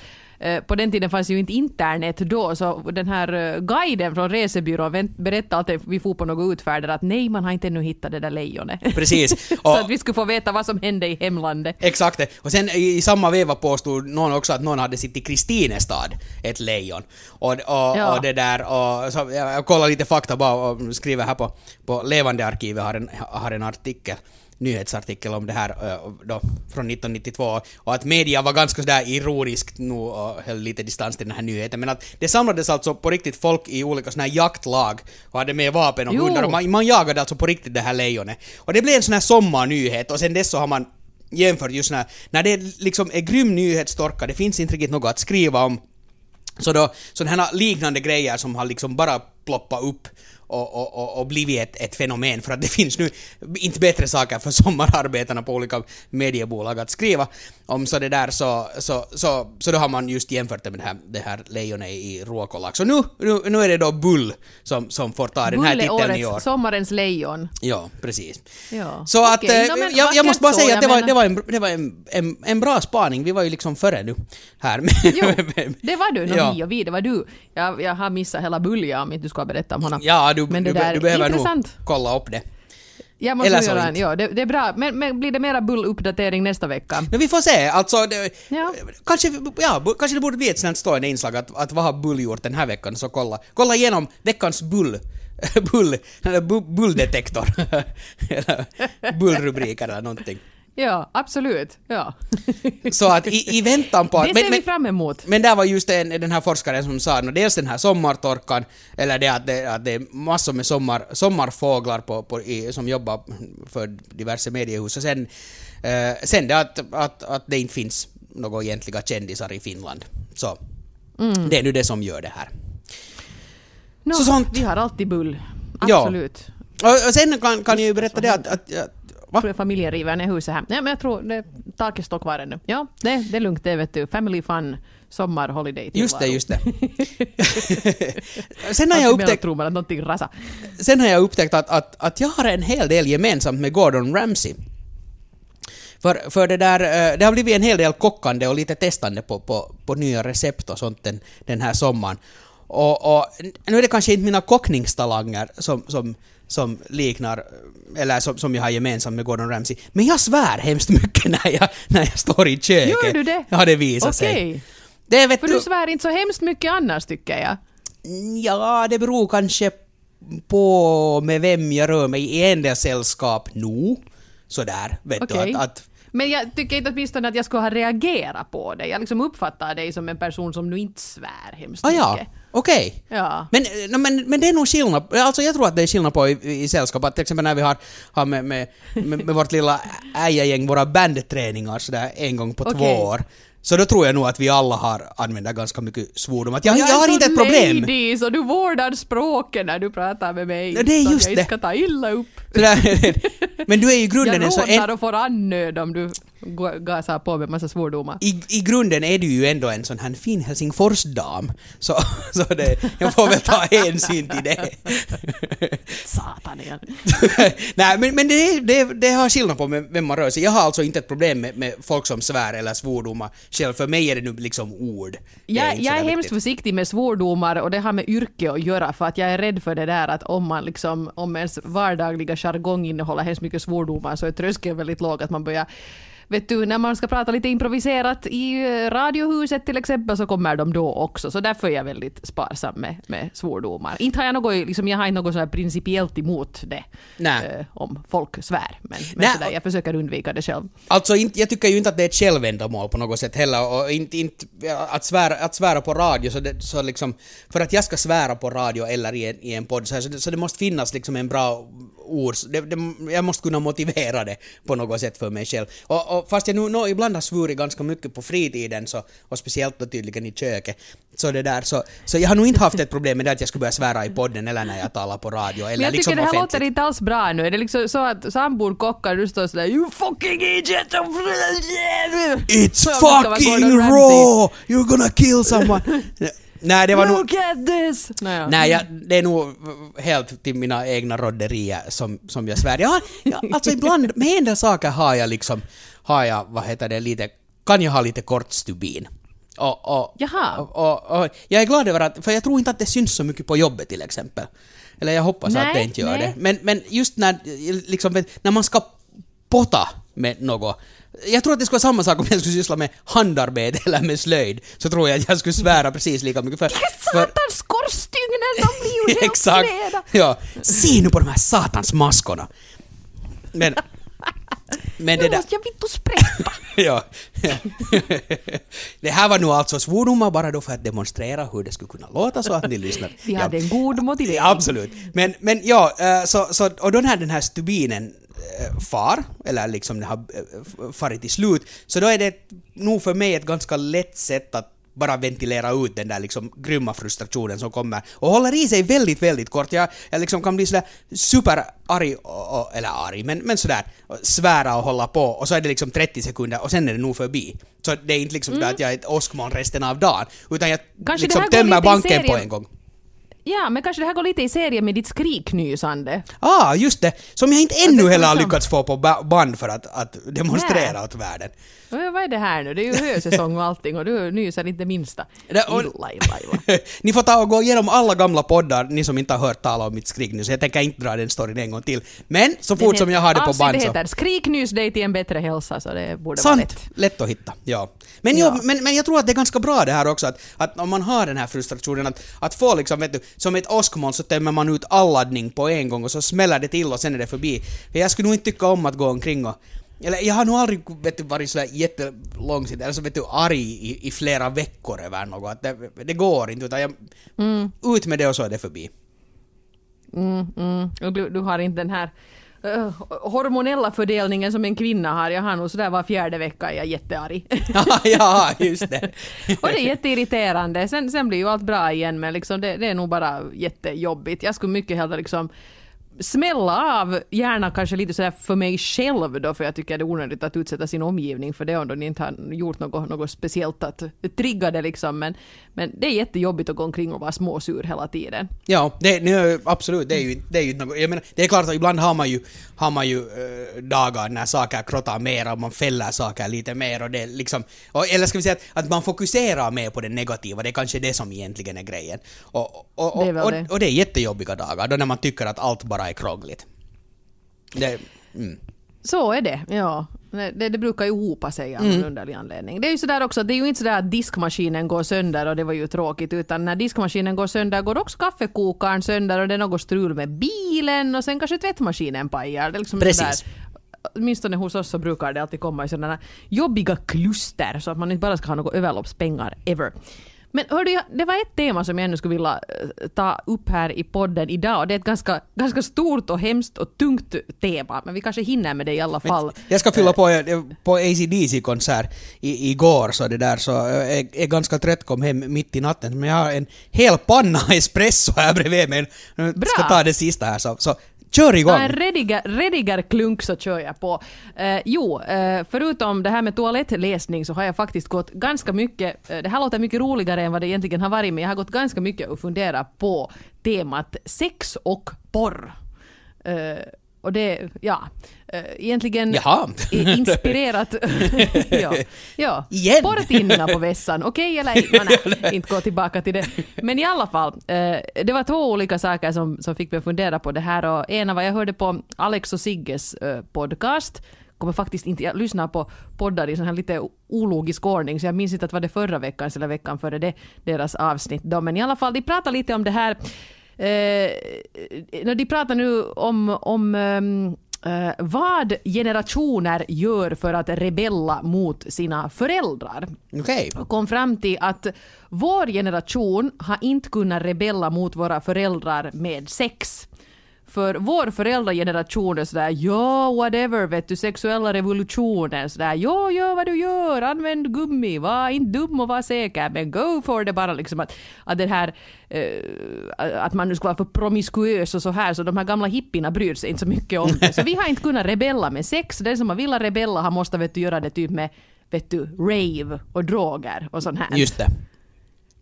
på den tiden fanns ju inte internet då, så den här eh, guiden från resebyrån berättade alltid vi for på något utfärder att nej, man har inte ännu hittat det där lejonet. Precis. så Och- att vi skulle få veta vad som hände i hemlandet. Exakt det. Och sen i, i samma veva påstod någon också att någon hade sitt i Kristinestad, ett lejon. Och, och, Ja. och det där, och så, jag kollar lite fakta bara och skriver här på, på Levande arkivet har en, har en artikel nyhetsartikel om det här eh, då, från 1992 och att media var ganska sådär ironisk nu och höll lite distans till den här nyheten. Men att det samlades alltså på riktigt folk i olika sådana här jaktlag och hade med vapen och Jo. hundar. Och man, man jagade alltså på riktigt det här lejonet. Och det blev en sån här sommarnyhet och sen dess så har man jämfört just när, när det liksom är grym nyhetstorka, det finns inte riktigt något att skriva om. Så då, sådana här liknande grejer som har liksom bara ploppat upp och, och, och, och blivit ett, ett fenomen för att det finns nu inte bättre saker för sommararbetarna på olika mediebolag att skriva om så det där så, så, så, så då har man just jämfört det med det här, det här lejonet i Ruokolax. Så nu, nu, nu är det då Bull som, som får ta den här Bull är titeln i år. årets, sommarens lejon. Ja, precis. Ja. Så att, eh, no, men jag, jag måste bara säga att det var, det var, en, det var en, en, en bra spaning. Vi var ju liksom före nu här. Jo, det var du, no, Ja. vi och vi, det var du. Jag, jag har missat hela Bulja om inte du ska berätta om honom. Ja, du, Men du, det där, du behöver intressant. nog kolla upp det. Jag måste Eller så göra en, ja, det, det är bra. Men, men blir det mera bull-uppdatering nästa vecka? Men vi får se, alltså det, Ja. kanske, ja, kanske det borde bli ett sånt stående inslag att, att vad har Bull gjort den här veckan, så kolla, kolla igenom veckans Bull, bull, bulldetektor, bullrubriker eller någonting. Ja, absolut. Ja. Så att i, i väntan på att... Det men- ser men- vi fram emot. Men där var just en, den här forskaren som sa no, dels den här sommartorkan, eller det att det, att det är massor med sommar, sommarfåglar på, på, i, som jobbar för diverse mediehus, och sen, eh, sen det att, att, att det inte finns några egentliga kändisar i Finland. Så Mm. det är nu det som gör det här. No, Så sånt. Vi har alltid bull. Ja. Absolut. Och, och sen kan, kan jag ju berätta det att, att, att va? Familjen river ner huset här. Nej, men jag tror det, taket står kvar ännu. Ja, det, det är lugnt det vet du. Family fun, sommar, holiday. Just det, just det. sen har jag upptäckt sen har jag upptäckt att, att, att jag har en hel del gemensamt med Gordon Ramsay. För, för det där, eh, det har blivit en hel del kockande och lite testande på, på, på nya recept och sånt den, den här sommaren. Och, och nu är det kanske inte mina kockningstalanger som, som, som liknar, eller som, som jag har gemensamt med Gordon Ramsay, men jag svär hemskt mycket när jag, när jag står i köket. Gör du det? Ja, det visar sig. Okej. Det vet För du svär inte så hemskt mycket annars tycker jag. Ja, det beror kanske på med vem jag rör mig i en del sällskap nu. Sådär, vet Okej. du. Att, att, Men jag tycker inte åtminstone att jag skulle ha reagerat på det. Jag liksom uppfattar dig som en person som nu inte svär hemskt ah, ja, mycket. Okej. Ja. Men, eh, no, men, men det är nog skillnad, alltså jag tror att det är skillnad på i, i sällskap, att till exempel när vi har, har med, med, med, med vårt lilla äjagäng våra bandträningar sådär en gång på Okej. två år. Så då tror jag nog att vi alla har använder ganska mycket svordom. Att jag, jag, är har så inte ett problem. lady, så du vårdar språket när du pratar med mig. Ja, det är så just att jag inte ska ta illa upp. Men du är ju grunden Jag en så... rodnar En, och får andnöd om du gasar på med massa svordomar. I, I grunden är du ju ändå en sån här fin Helsingforsdam. Så, så det, jag får väl ta hänsyn till det. Satan igen. Nej, men, men det, det, det har skillnad på med vem man rör sig. Jag har alltså inte ett problem med, med folk som svär eller svordomar själv. För mig är det nu liksom ord. Jag, inte jag är hemskt försiktig med svordomar och det har med yrke att göra för att jag är rädd för det där att om man liksom, om ens vardagliga jargong innehåller hemskt mycket svordomar så är tröskeln väldigt låg att man börjar Vet du, när man ska prata lite improviserat i eh, radiohuset till exempel så kommer de då också. Så därför är jag väldigt sparsam med, med svordomar. Inte har jag något, liksom, jag har inte något så här principiellt emot det. Eh, om folk svär. Men, men sådär, jag försöker undvika det själv. Alltså inte, jag tycker ju inte att det är ett självändamål på något sätt heller och inte, inte att, svära, att svära på radio så, det, så liksom för att jag ska svära på radio eller i en, i en podd så, här, så, det, så det måste finnas liksom en bra ord, det, det, jag måste kunna motivera det på något sätt för mig själv. Och, och fast jag nu nå, ibland har svurit ganska mycket på fritiden så, och speciellt då tydligen i köket så det där så, så jag har nog inte haft ett problem med det att jag skulle börja svära i podden eller när jag talar på radio eller Men jag tycker liksom det här offentligt. låter inte alls bra nu. Är det liksom så att sambor kockar du står sådär You fucking idiot! It's fucking raw! You're gonna kill someone! Nej, det var nog... Look at this! Naja. Nej, jag, det är nog helt till mina egna rodderier som, som jag svär. Jag jag, alltså ibland, med en del saker har jag liksom, har jag, vad heter det, lite, kan jag ha lite kort stubin. Och, och, Jaha. Och, och, och jag är glad över att, för jag tror inte att det syns så mycket på jobbet till exempel. Eller jag hoppas att Nej, det inte gör nej. det. Men, men just när, liksom, när man ska potta med något. Jag tror att det skulle vara samma sak om jag skulle syssla med handarbete eller med slöjd. Så tror jag att jag skulle svära precis lika mycket. För, Satans skorstygnen, de blir ju helt Exakt. Ja. Se nu på de här satans maskorna. Men... Men det Nu där... måste jag vittu sprätta. Ja. Det här var nog alltså svordomar bara då för att demonstrera hur det skulle kunna låta så att ni lyssnar. Vi Ja. hade en god motivering. Ja, absolut. Men, men ja, eh, så, så, och då när den här stubinen eh, far, eller liksom den har eh, farit till slut, så då är det nog för mig ett ganska lätt sätt att bara ventilera ut den där liksom grymma frustrationen som kommer och håller i sig väldigt, väldigt kort. Jag, jag liksom kan bli sådär superarg, och, och, eller arg, men, men sådär svära och hålla på och så är det liksom 30 sekunder och sen är det nog förbi. Så det är inte liksom sådär att jag är ett åskmoln resten av dagen, utan jag Mm. Kanske liksom tömmer banken på en gång. Ja, men kanske det här går lite i serie med ditt skriknysande. Ah, just det! Som jag inte ännu heller har lyckats få på ba- band för att, att demonstrera Nej. åt världen. Och Vad är det här nu? Det är ju hösäsong och allting och du nyser inte minsta. Illa, illa, illa. ni får ta och gå igenom alla gamla poddar, ni som inte har hört tala om mitt skrik nu, så jag tänker inte dra den storyn en gång till. Men så fort som jag har det på band det så... heter Skriknys dig till en bättre hälsa, så det borde vara Sant! lätt. Lätt att hitta, ja. Men, Ja. Jo, men, men jag tror att det är ganska bra det här också, att, att om man har den här frustrationen, att, att få liksom, vet du, som ett åskmoln så tömmer man ut all laddning på en gång och så smäller det till och sen är det förbi. För jag skulle nog inte tycka om att gå omkring och eller jag har nog aldrig vet du, varit sådär jättelångsint, eller så vet du, arg i, i flera veckor över något. Det, det går inte, utan jag, ut med det och så är det förbi. Mm, mm. Och du, du har inte den här eh, hormonella fördelningen som en kvinna har. Jag har nog sådär var fjärde vecka är jag jättearg. ja, just det. och det är jätteirriterande. Sen, sen blir ju allt bra igen men liksom det, det är nog bara jättejobbigt. Jag skulle mycket hellre liksom smälla av, gärna kanske lite sådär för mig själv då, för jag tycker det är onödigt att utsätta sin omgivning för det om de inte har gjort något, något speciellt att trigga det liksom. Men, men det är jättejobbigt att gå omkring och vara småsur hela tiden. Ja, det, nej, absolut. Det är ju, det är ju något, jag menar, det är klart att ibland har man ju, har man ju äh, dagar när saker krottar mer och man fäller saker lite mer och det liksom, och, eller ska vi säga att, att man fokuserar mer på det negativa, det är kanske det som egentligen är grejen. Och, och, och, Det är och, det. och det är jättejobbiga dagar, då när man tycker att allt bara är krångligt. Det, mm. Så är det, ja. Det, det, brukar ju hopa sig av någon underlig anledning. Det är ju sådär också, det är ju inte sådär att diskmaskinen går sönder och det var ju tråkigt, utan när diskmaskinen går sönder går också kaffekokaren sönder och det är något strul med bilen och sen kanske tvättmaskinen pajar. Det är liksom Precis. sådär- Åtminstone hos oss så brukar det alltid komma i sådana jobbiga kluster så att man inte bara ska ha några överloppspengar ever. Men hördu, jag- det var ett tema som jag ännu skulle vilja eh, ta upp här i podden idag och det är ett ganska, ganska stort och hemskt och tungt tema men vi kanske hinner med det i alla fall. Jag ska fylla på, eh, på AC/DC-konsert i, igår så det där så jag är, ganska trött, kom hem mitt i natten men jag har en hel panna espresso här bredvid mig. Nu ska ta det sista här så, så Kör igång! Ta en rediger, rediger klunk så kör jag på. Eh, jo, eh, förutom det här med toalettläsning så har jag faktiskt gått ganska mycket, eh, det här låter mycket roligare än vad det egentligen har varit, men jag har gått ganska mycket och funderat på temat sex och porr. Och det, ja, eh, egentligen Jaha. inspirerat... ja, ja. Igen? Porrtidningar på vässan, okej eller nej, nej, inte gå tillbaka till det. Men i alla fall, eh, det var två olika saker som, som fick mig att fundera på det här och ena var jag hörde på Alex och Sigges eh, podcast kommer faktiskt inte, jag lyssnar på poddar i sån här lite ologisk ordning så jag minns inte att det var det förra veckan eller veckan före det, deras avsnitt då. Men i alla fall, de pratar lite om det här Eh, när de pratar nu om, om ehm, eh, vad generationer gör för att rebella mot sina föräldrar. Okej. Och kom fram till att vår generation har inte kunnat rebella mot våra föräldrar med sex. För vår föräldrageneration är sådär ja whatever vet du sexuella revolutionen sådär ja gör vad du gör använd gummi var inte dum och var säker men go for det bara liksom att, att det här eh, att man nu ska vara för promiskuös och så här så de här gamla hippierna bryr sig inte så mycket om det. Så vi har inte kunnat rebella med sex. Den som har velat rebella har måste vet du göra det typ med vet du rave och droger och sånt här. Just det.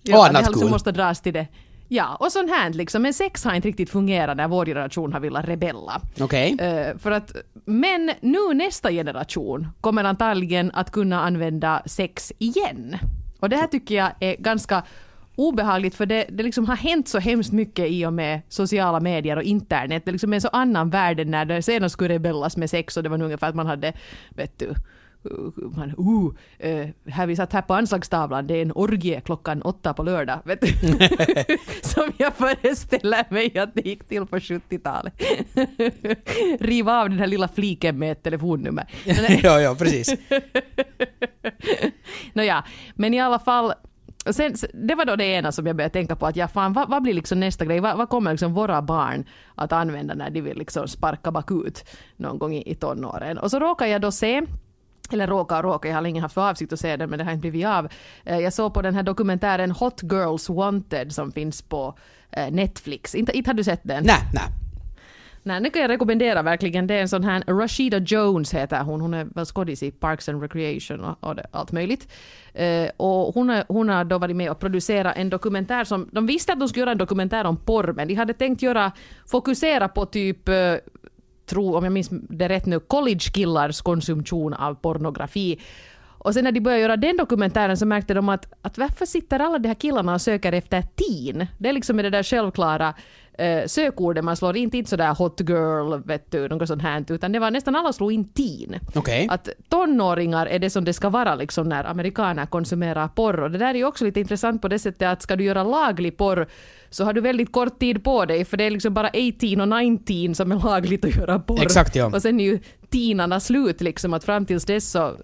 Ja, och det annat har liksom måste dras till det. Ja, och sånt här liksom. Men sex har inte riktigt fungerat när vår generation har velat rebella. Okej. Eh, för att, men nu nästa generation kommer antagligen att kunna använda sex igen. Och det här tycker jag är ganska obehagligt för det, det liksom har hänt så hemskt mycket i och med sociala medier och internet. Det liksom är en så annan värld än när det senast skulle rebellas med sex och det var nog ungefär att man hade, vet du, man, uh, eh, här vi satt här på anslagstavlan, det är en orgie klockan åtta på lördag. Vet du? Som jag föreställer mig att det gick till på 70-talet. Riva av den här lilla fliken med ett telefonnummer. ja, ja, precis. Nåja, men i alla fall Sen, det var då det ena som jag började tänka på att ja, fan, vad, vad blir liksom nästa grej? Vad, vad kommer liksom våra barn att använda när de vill liksom sparka bakut någon gång i, i tonåren? Och så råkar jag då se eller råkar och råkar, jag har länge haft för avsikt att se den men det har inte blivit av. Eh, Jag såg på den här dokumentären Hot Girls Wanted som finns på eh, Netflix. Inte, inte har du sett den? Nej, nej. Nej, det kan jag rekommendera verkligen. Det är en sån här, Rashida Jones heter hon. Hon är väl skådis i Parks and Recreation och, och det, allt möjligt. Eh, och hon, är, hon har då varit med och producerat en dokumentär som, de visste att de skulle göra en dokumentär om porr, men de hade tänkt göra, fokusera på typ eh, tro, om jag minns det rätt nu, college-killars konsumtion av pornografi. Och sen när de började göra den dokumentären så märkte de att, att varför sitter alla de här killarna och söker efter teen? Det är liksom det där självklara eh, sökorden man slår in, inte sådär hot girl, vet du, något sånt här, utan det var nästan alla slog in teen. Okej. Att tonåringar är det som det ska vara liksom när amerikaner konsumerar porr. Och det där är ju också lite intressant på det sättet att ska du göra laglig porr så har du väldigt kort tid på dig för det är liksom bara 18 och 19 som är lagligt att göra porr. Exakt, ja. Och sen är ju teenarna slut liksom att fram tills dess så, äh,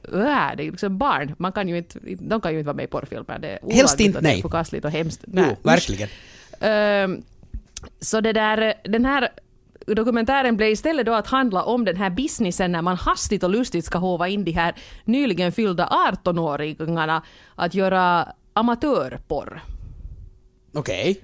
det är liksom barn. Man kan ju inte, de kan ju inte vara med i porrfilmer. Det är olagligt Helst inte, och nej. förkastligt och hemskt. Jo, verkligen. Ehm, så det där, den här dokumentären blev istället då att handla om den här businessen när man hastigt och lustigt ska hova in de här nyligen fyllda 18-åringarna att göra amatörporr. Okej.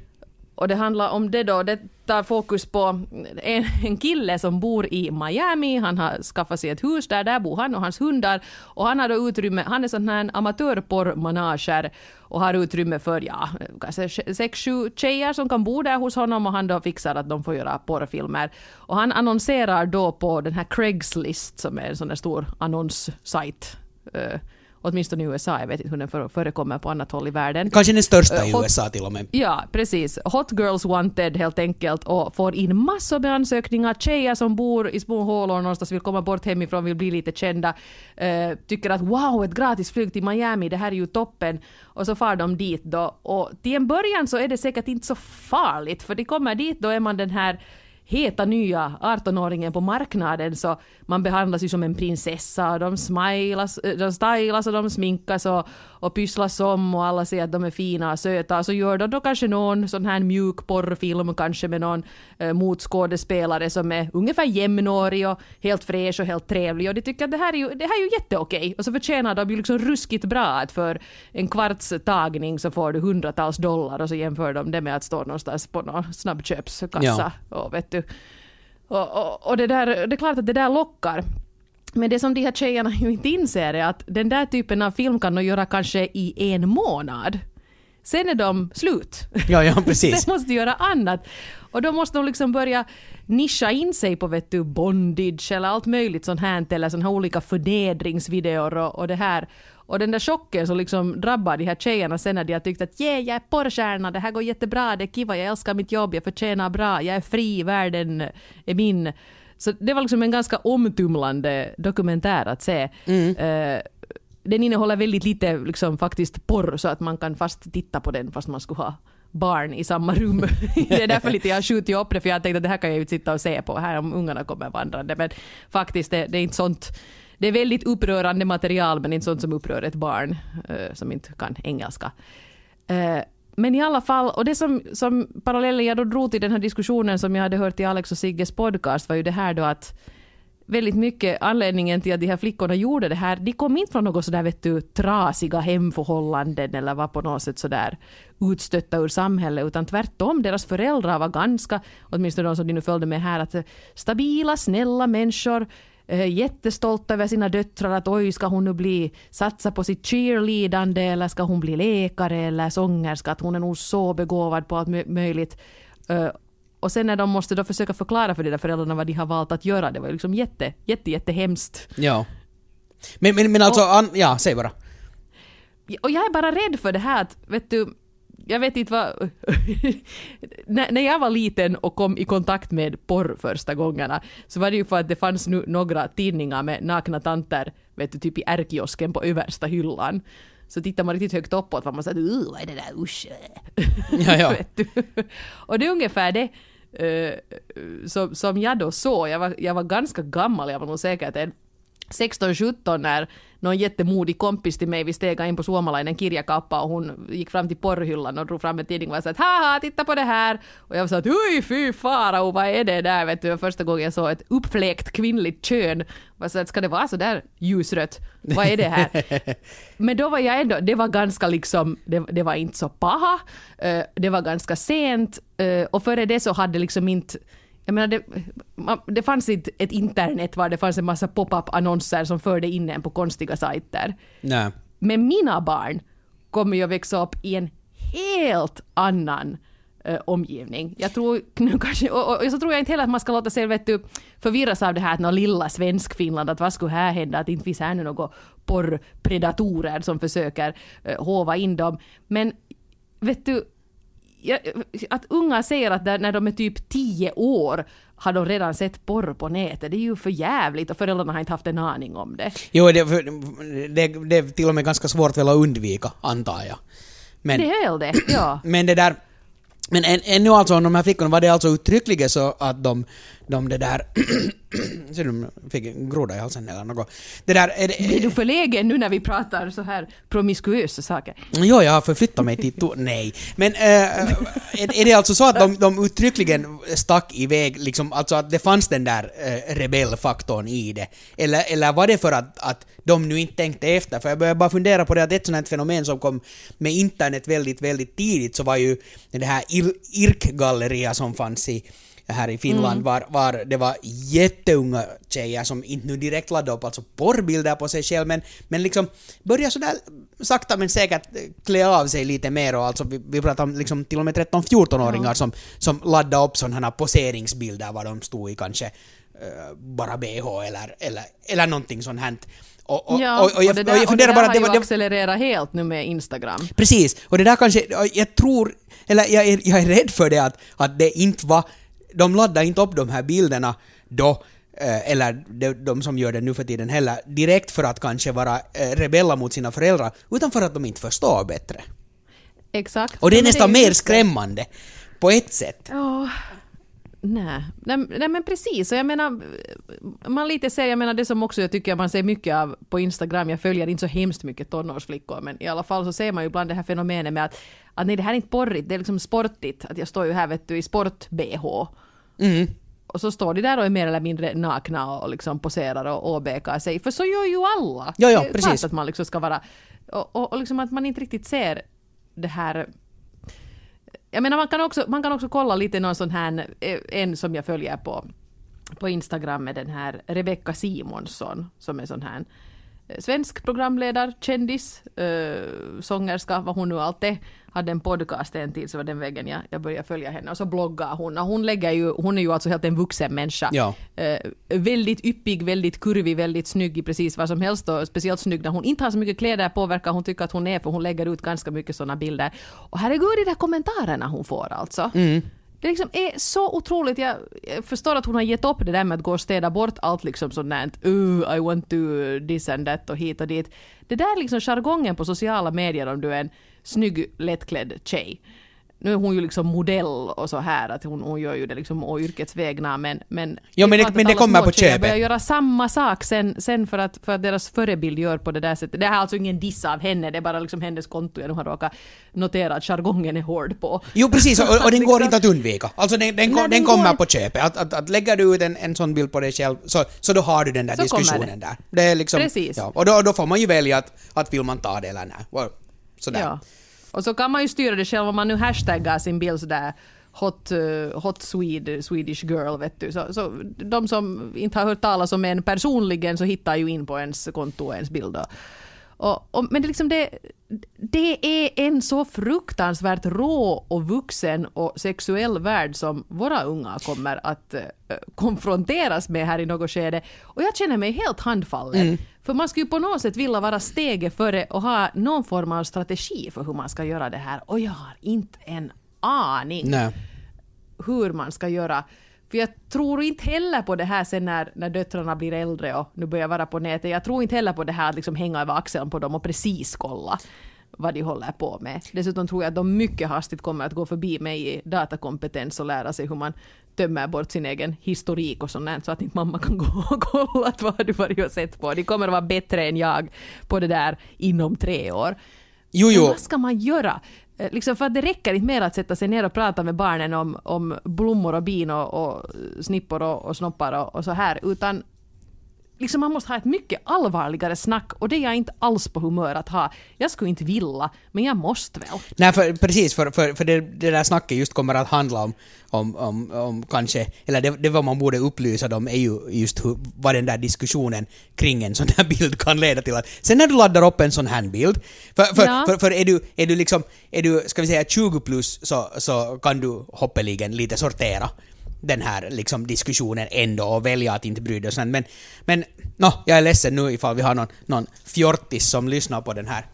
Och det handlar om det då, det tar fokus på en, en kille som bor i Miami, han har skaffat sig ett hus där, där bor han och hans hundar och han har då utrymme, han är sån här amatörporrmanager och har utrymme för ja, kanske sex, sju tjejer som kan bo där hos honom och han då fixar att de får göra porrfilmer. Och han annonserar då på den här Craigslist som är en sån där stor annonssajt. Eh, Åtminstone i USA, jag vet inte hur den före- förekommer på annat håll i världen. Kanske den största Eh, i hot- USA till och med. Ja, precis. Hot Girls Wanted helt enkelt och får in massor med ansökningar. Tjejer som bor i små hålor någonstans, vill komma bort hemifrån, vill bli lite kända. Eh, tycker att wow, ett gratis flyg till Miami, det här är ju toppen. Och så far de dit då. Och till en början så är det säkert inte så farligt, för de kommer dit, då är man den här heta nya 18-åringen på marknaden så man behandlas ju som en prinsessa och de smilas, eh, de stylas och de sminkas och, och pysslas om och alla säger att de är fina och söta så gör de då kanske någon sån här mjuk porrfilm kanske med någon eh, motskådespelare som är ungefär jämnårig och helt fräsch och helt trevlig och de tycker att det här är ju, det här är ju jätteokej och så förtjänar de ju liksom ruskigt bra att för en kvarts tagning så får du hundratals dollar och så jämför de det med att stå någonstans på någon snabbköpskassa Ja. och vet du Och, och, och det, där, det är klart att det där lockar. Men det som de här tjejerna ju inte inser är att den där typen av film kan de göra kanske i en månad. Sen är de slut. Ja, ja, precis. Sen måste de göra annat. Och då måste de liksom börja nischa in sig på vet du, bondage eller allt möjligt sånt här, eller såna här olika förnedringsvideor och, och det här. Och den där chocken som liksom drabbar de här tjejerna sen när de har tyckt att yeah, jag är porrstjärna, det här går jättebra, det är kiva, jag älskar mitt jobb, jag förtjänar bra, jag är fri, världen är min. Så det var liksom en ganska omtumlande dokumentär att se. Mm. Eh, den innehåller väldigt lite liksom, faktiskt porr så att man kan fast titta på den fast man skulle ha barn i samma rum. det är därför lite jag skjutit upp det för jag tänkte att det här kan jag ju sitta och se på här om ungarna kommer vandrande. Men faktiskt det, det är inte sånt det är väldigt upprörande material men inte sånt som upprör ett barn eh, som inte kan engelska. Eh, men i alla fall, och det som, som parallellen jag då drog till den här diskussionen som jag hade hört i Alex och Sigges podcast var ju det här då att väldigt mycket anledningen till att de här flickorna gjorde det här, de kom inte från något sådär vet du, trasiga hemförhållanden eller var på något sätt sådär utstötta ur samhället, utan tvärtom, deras föräldrar var ganska, åtminstone de som de nu följde med här, att stabila, snälla människor, eh, jättestolta över sina döttrar att oj, ska hon nu bli, satsa på sitt cheerleadande eller ska hon bli läkare eller sångerska, att hon är nog så begåvad på allt mö- möjligt. Eh, och sen när de måste då försöka förklara för de där föräldrarna vad de har valt att göra, det var ju liksom jätte, jätte, jätte hemskt. Ja. Men, men, men alltså, an, ja, säg bara. Och jag är bara rädd för det här att, vet du, jag vet inte vad... när, jag var liten och kom i kontakt med porr första gångerna så var det ju för att det fanns nu några tidningar med nakna tanter, vet du, typ i ärkiosken på översta hyllan. Så tittar man riktigt högt uppåt var man såhär uh, vad är det där, usch. Ja, ja. vet du. Och det är ungefär det eh, som, som jag då såg. Jag var, jag var ganska gammal, jag var nog säkert en 16-17 när någon jättemodig kompis till mig, vi steg in på Suomalainen kirjakappa och hon gick fram till porrhyllan och drog fram en tidning och sa att haha, titta på det här. Och jag sa att oj fy farao, vad är det där? Vet du, första gången jag såg ett uppfläkt kvinnligt kön. Jag sa att ska det vara så där ljusrött? Vad är det här? Men då var jag ändå, det var ganska liksom, det, det var inte så paha, eh, det var ganska sent eh, och före det så hade liksom inte jag menar, det, det fanns inte ett internet var det fanns en massa pop-up-annonser som förde in en på konstiga sajter. Nej. Men mina barn kommer ju att växa upp i en helt annan eh, omgivning. Jag tror nu kanske, och, och, och så tror jag inte heller att man ska låta sig vet du, förvirras av det här att någon lilla svensk Finland, att vad skulle här hända, att inte finns här nu några porrpredatorer som försöker eh, hova in dem. Men vet du, att unga säger att när de är typ 10 år har de redan sett porr på nätet, det är ju för jävligt och föräldrarna har inte haft en aning om det. Jo, det, det, det är till och med ganska svårt väl att undvika, antar jag. Men, Det är väl det, ja. men det där... Men än, ännu alltså, om de här flickorna var det alltså uttryckligen så att de, de det där... Ser du, de fick en groda i halsen eller något. Det där... Är det, Är du förlägen nu när vi pratar så här promiskuösa saker? Jo, jag har förflyttat mig till... Nej. Men äh, är, är det alltså så att de, de uttryckligen stack iväg, liksom, alltså att det fanns den där äh, rebellfaktorn i det? Eller, eller var det för att, att de nu inte tänkte efter? För jag börjar bara fundera på det att ett sånt här fenomen som kom med internet väldigt, väldigt tidigt så var ju det här Ir- IRK-galleria som fanns i här i Finland var, var det var jätteunga tjejer som inte nu direkt laddade upp alltså porrbilder på sig själv men, men liksom började sådär sakta men säkert klä av sig lite mer och alltså vi, vi pratar om liksom till och med 13-14-åringar som, som laddade upp sådana här poseringsbilder var de stod i kanske eh, bara bh eller, eller, eller någonting sånt här. Och, och, ja, och, och, jag, det och där, jag och det funderar där bara har det ju det, accelererat helt nu med Instagram. Precis, och det där kanske, jag tror, eller jag är, jag är rädd för det att, att det inte var, de laddade inte upp de här bilderna då, eh, eller de, de som gör det nu för tiden heller, direkt för att kanske vara eh, rebella mot sina föräldrar, utan för att de inte förstår bättre. Exakt. Och det är men nästan ju mer just det. skrämmande, på ett sätt. Ja, nej. nej. Nej men precis, och jag menar, man lite ser, jag menar det som också jag tycker man ser mycket av på Instagram, jag följer inte så hemskt mycket tonårsflickor, men i alla fall så ser man ju ibland det här fenomenet med att, att nej det här är inte porrigt, det är liksom sportigt, att jag står ju här vet du i sport-bh. Mm. Och så står de där och är mer eller mindre nakna och liksom poserar och åbäkar sig, för så gör ju alla. Ja, ja, precis. klart att man liksom ska vara, och, och, och liksom att man inte riktigt ser det här jag menar man kan också, man kan också kolla lite någon sån här, en som jag följer på på Instagram med den här Rebecca Simonsson som är sån här svensk programledarkändis, äh, sångerska, vad hon nu allt är, hade en podcast en tid så var den vägen jag, jag började följa henne och så bloggar hon och hon lägger ju, hon är ju alltså helt en vuxen människa. Ja. Äh, väldigt yppig, väldigt kurvig, väldigt snygg i precis vad som helst och speciellt snygg när hon inte har så mycket kläder påverkar hon tycker att hon är för hon lägger ut ganska mycket sådana bilder. Och herregud de där kommentarerna hon får alltså. Mm. Det liksom är så otroligt. Jag förstår att hon har gett upp det där med att gå och städa bort allt liksom sånt där. Uh, I want to this and that och hit och dit. Det där är liksom jargongen på sociala medier om du är en snygg lättklädd tjej nu är hon ju liksom modell och så här, att hon, hon gör ju det liksom å yrkets vägnar, men... men Jo, men det- men det kommer på köpet. börjar göra samma sak sen, sen för, att, för att deras förebild gör på det där sättet. Det här är alltså ingen diss av henne, det är bara liksom hennes konto jag nu har råkat notera att jargongen är hård på. Jo precis, och, och den går Liksom. inte att undvika. Alltså den, den, den, den kommer på köpet. Att, att, att lägger du ut en, en sån bild på dig själv så, så då har du den där Så diskussionen där. Det är liksom, Precis. Ja, och då, då får man ju välja att, att vill man ta det eller nej. Sådär. Ja. Och så kan man ju styra det själv om man nu hashtaggar sin bild sådär hot, eh, hot Swede, Swedish girl vet du. Så, så de som inte har hört talas om en personligen så hittar ju in på ens konto och ens bild. Och, och, men det, är liksom det, det är en så fruktansvärt rå och vuxen och sexuell värld som våra unga kommer att eh, konfronteras med här i något skede. Och jag känner mig helt handfallen. För man skulle ju på något sätt vilja vara steget före och ha någon form av strategi för hur man ska göra det här. Och jag har inte en aning Nej. hur man ska göra. För jag tror inte heller på det här sen när, när döttrarna blir äldre och nu börjar vara på nätet. Jag tror inte heller på det här att liksom hänga över axeln på dem och precis kolla vad de håller på med. Dessutom tror jag att de mycket hastigt kommer att gå förbi mig i datakompetens och lära sig hur man tömmer bort sin egen historik och sånt så att inte mamma kan gå och kolla att vad har du varit och sett på. De kommer att vara bättre än jag på det där inom tre år. Jo, Men jo. vad ska man göra? Eh, liksom för att det räcker inte mer att sätta sig ner och prata med barnen om, om blommor och bin och, och snippor och, och snoppar och, och så här, utan liksom man måste ha ett mycket allvarligare snack och det är jag inte alls på humör att ha. Jag skulle inte vilja, men jag måste väl. Nej, för, precis, för, för, för det, det där snacket just kommer att handla om, om, om, om kanske, eller det, det vad man borde upplysa dem är ju just hur, vad den där diskussionen kring en sån här bild kan leda till. Sen när du laddar upp en sån här bild, för, för, Ja. för, för är, du, är du liksom, är du, ska vi säga 20 plus så, så kan du hoppeligen lite sortera den här liksom diskussionen ändå och välja att inte bry dig. Men, men no, jag är ledsen nu ifall vi har någon, någon fjortis som lyssnar på den här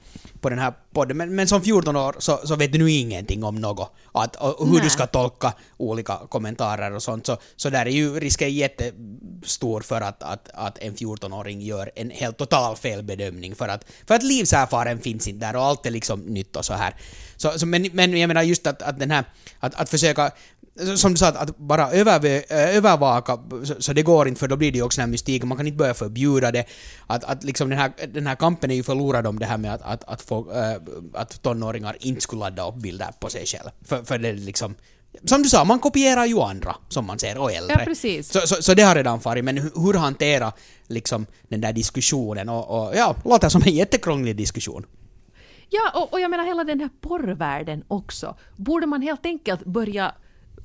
på den här podden. Men, men som 14 år så, så vet du nu ingenting om något. Att, och hur Nej. du ska tolka olika kommentarer och sånt. Så, så där är ju risken jättestor för att, att, att en 14-åring gör en helt total felbedömning. För att, för att livserfaren finns inte där och allt är liksom nytt och så här. Så, så, men, men jag menar just att, att den här, att, att försöka som du sa, att, bara äh, övervaka, så, så det går inte för då blir det ju också den här mystiken, man kan inte börja förbjuda det. Att, att liksom den, här, den här kampen är ju förlorad om det här med att, att, att, få, äh, att tonåringar inte skulle ladda upp bilder på sig själv. För, för det är liksom, som du sa, man kopierar ju andra, som man ser, och äldre. Ja, precis. Så, så, så det har redan farit, men hur, hur hantera liksom den där diskussionen och, och ja, låter som en jättekrånglig diskussion. Ja, och, och jag menar hela den här porrvärlden också. Borde man helt enkelt börja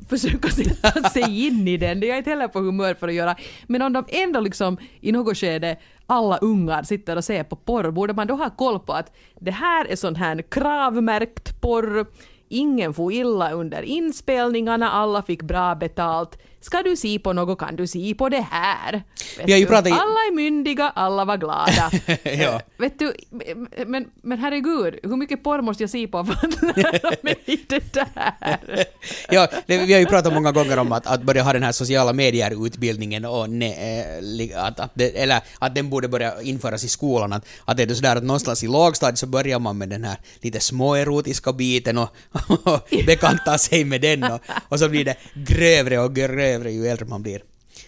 försöka sätta sig in i den. Det är jag inte heller på humör för att göra. Men om de ändå liksom i något skede alla ungar sitter och ser på porr, borde man då ha koll på att det här är sån här kravmärkt porr, ingen får illa under inspelningarna, alla fick bra betalt. Ska du se på något kan du se på det här. Vi har ju pratat Alla är myndiga, alla var glada. Ja. Vet du, men, men herregud, hur mycket porr måste jag se på för att lära mig det där? ja, det, vi har ju pratat många gånger om att, att börja ha den här sociala medier-utbildningen och ne, eh, att, att det, eller att den borde börja införas i skolan. Att, att det är sådär att någonstans i lågstadiet så börjar man med den här lite småerotiska biten och, och bekantar sig med den och, och så blir det grövre och grövre ju äldre man blir.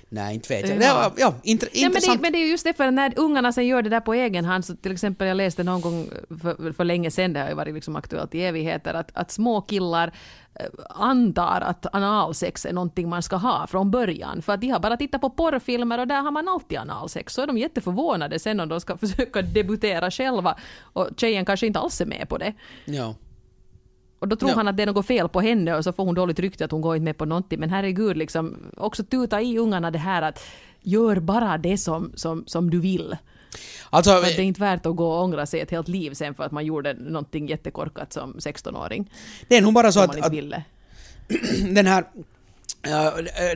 Nej, inte vet jag. Ja. Ja, int, Nej, men, det, intressant. men det är ju just det, för när ungarna sen gör det där på egen hand, så till exempel jag läste någon gång för, för länge sedan, det har ju varit liksom aktuellt i evigheter, att, att små killar eh, antar att analsex är någonting man ska ha från början. För att de har bara tittat på porrfilmer och där har man alltid analsex. Så är de jätteförvånade sen om de ska försöka debutera själva och tjejen kanske inte alls är med på det. Ja. Och då tror Ja. han att det är något fel på henne och så får hon dåligt rykte att hon går inte med på någonting. Men herregud, liksom, också tuta i ungarna det här att gör bara det som, som, som du vill. Alltså, det är inte värt att gå och ångra sig ett helt liv sen för att man gjorde någonting jättekorkat som 16-åring. det är nog bara så att, man inte att den här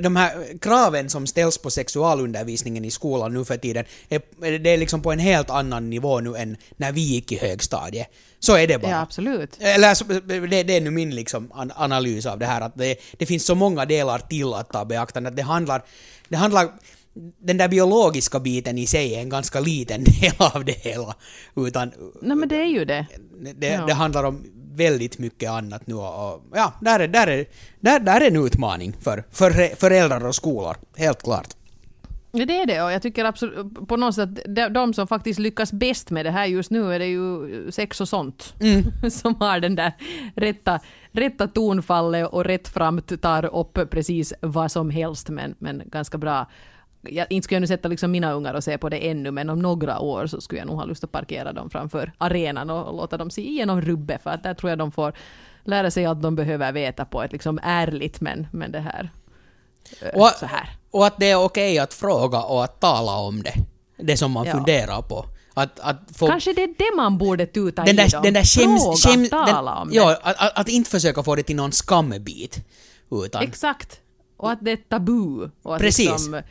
de här kraven som ställs på sexualundervisningen i skolan nu för tiden, är, det är liksom på en helt annan nivå nu än när vi gick i högstadiet. Så är det bara. Ja, absolut. Eller det, det är nu min liksom an- analys av det här att det, det finns så många delar till att ta beaktande. Att det handlar, det handlar den där biologiska biten i sig är en ganska liten del av det hela. Utan Nej men det är ju det. det, Ja. det handlar om väldigt mycket annat nu och, och ja, där är, där, är, där, där är en utmaning för, för föräldrar och skolor, helt klart. Det är det och jag tycker absolut på något sätt de, de som faktiskt lyckas bäst med det här just nu är det ju sex och sånt. som har den där rätta, rätta tonfallet och rätt framt tar upp precis vad som helst men, men ganska bra. Jag, inte skulle jag nu sätta liksom mina ungar och se på det ännu men om några år så skulle jag nog ha lust att parkera dem framför arenan och, och låta dem se igenom rubbet för att där tror jag de får lära sig att de behöver veta på ett liksom ärligt men, men det här. eh, Och, så här. och att det är okej att fråga och att tala om det. Det som man Ja. funderar på. Att, att få Kanske det är det man borde tuta den i där, dem. den där skäms, Fråga, skäms, tala den, om det. ja, att, att, att inte försöka få det till någon skambit. Utan, Exakt. Och att det är tabu. Och att Precis. Liksom,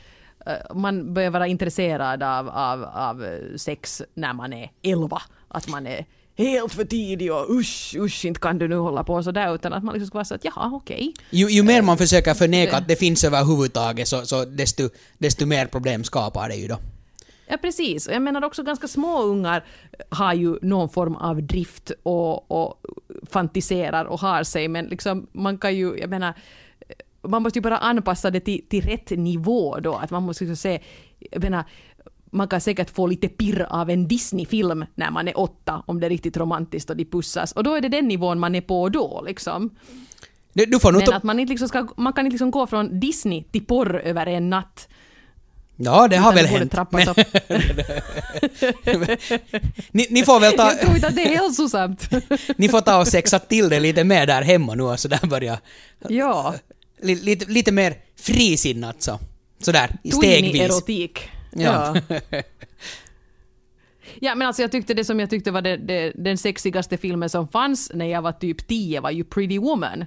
man börjar vara intresserad av, av, av eh, sex när man är 11. Att man är helt för tidig och usch, usch, inte kan du nu hålla på sådär. Utan att man liksom ska vara så att jaha, okej. ju, ju mer man försöker förneka att det finns överhuvudtaget så, så desto, desto mer problem skapar det ju då. Ja, precis. Och jag menar också ganska små ungar har ju någon form av drift och, och fantiserar och har sig, men liksom man kan ju, jag menar, man måste ju bara anpassa det till, till rätt nivå då, att man måste liksom se, jag menar, man kan säkert få lite pirr av en Disney-film när man är åtta, om det är riktigt romantiskt och de pussas. Och då är det den nivån man är på då, liksom. Du, du får nog Men att man, inte liksom ska, man kan inte liksom gå från Disney till porr över en natt. Ja, det har utan väl hänt. upp. Ni, ni, får väl ta, Jag tror inte att det är hälsosamt. ni får ta och sexa till det lite mer där hemma nu och sådär börja. ja. Li, lite, lite mer frisinnat så. Sådär, stegvis. erotik. Ja. Ja. ja, men alltså jag tyckte det som jag tyckte var det, det, den sexigaste filmen som fanns när jag var typ 10 var ju Pretty Woman.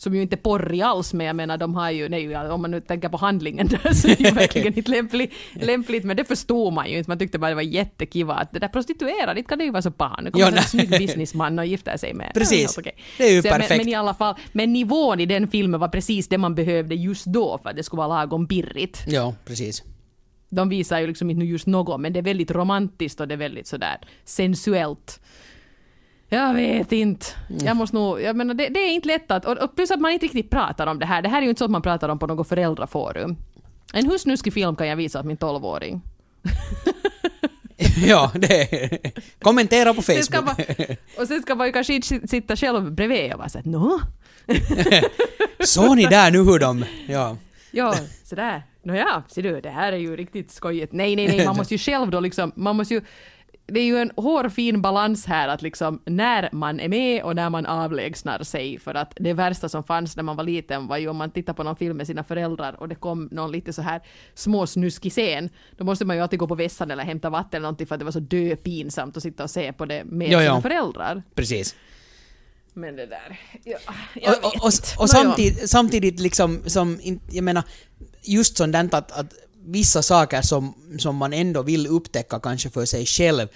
Som ju inte är porrig alls, men jag menar de har ju, nej, om man nu tänker på handlingen där så är det ju verkligen inte lämpligt, lämpligt, men det förstod man ju inte. Man tyckte bara det var jättekiva att det där prostituerade, inte kan det ju vara så barn. Nu kommer Ja, en snygg businessman och gifter sig med. Precis. Okej. Det är ju Så perfekt. Men, men i alla fall, men nivån i den filmen var precis det man behövde just då för att det skulle vara lagom birrigt. Ja, precis. De visar ju liksom inte just något, men det är väldigt romantiskt och det är väldigt sådär sensuellt. Jag vet inte. Jag måste nog, jag menar det, det är inte lätt att, och, plus att man inte riktigt pratar om det här. Det här är ju inte så att man pratar om på något föräldraforum. En hur snuskig film kan jag visa åt min 12-åring? ja, det Kommentera på Sen Facebook. man, och sen ska man ju kanske inte sitta själv bredvid och vara såhär nå? Såg ni där nu hur de... Ja. Ja, sådär. Nåja, ser du, det här är ju riktigt skojigt. Nej, nej, nej, man måste ju själv då liksom, man måste ju det är ju en hårfin balans här att liksom när man är med och när man avlägsnar sig för att det värsta som fanns när man var liten var ju om man tittar på någon film med sina föräldrar och det kom någon lite så här småsnuskig scen då måste man ju alltid gå på vässan eller hämta vatten eller någonting för att det var så döpinsamt att sitta och se på det med Ja, sina ja. föräldrar. Precis. Men det där, ja, jag Och, och, vet och, och Nåja. samtidigt, samtidigt liksom, som, jag menar, just sånt att, att vissa saker som, som man ändå vill upptäcka kanske för sig själv eh,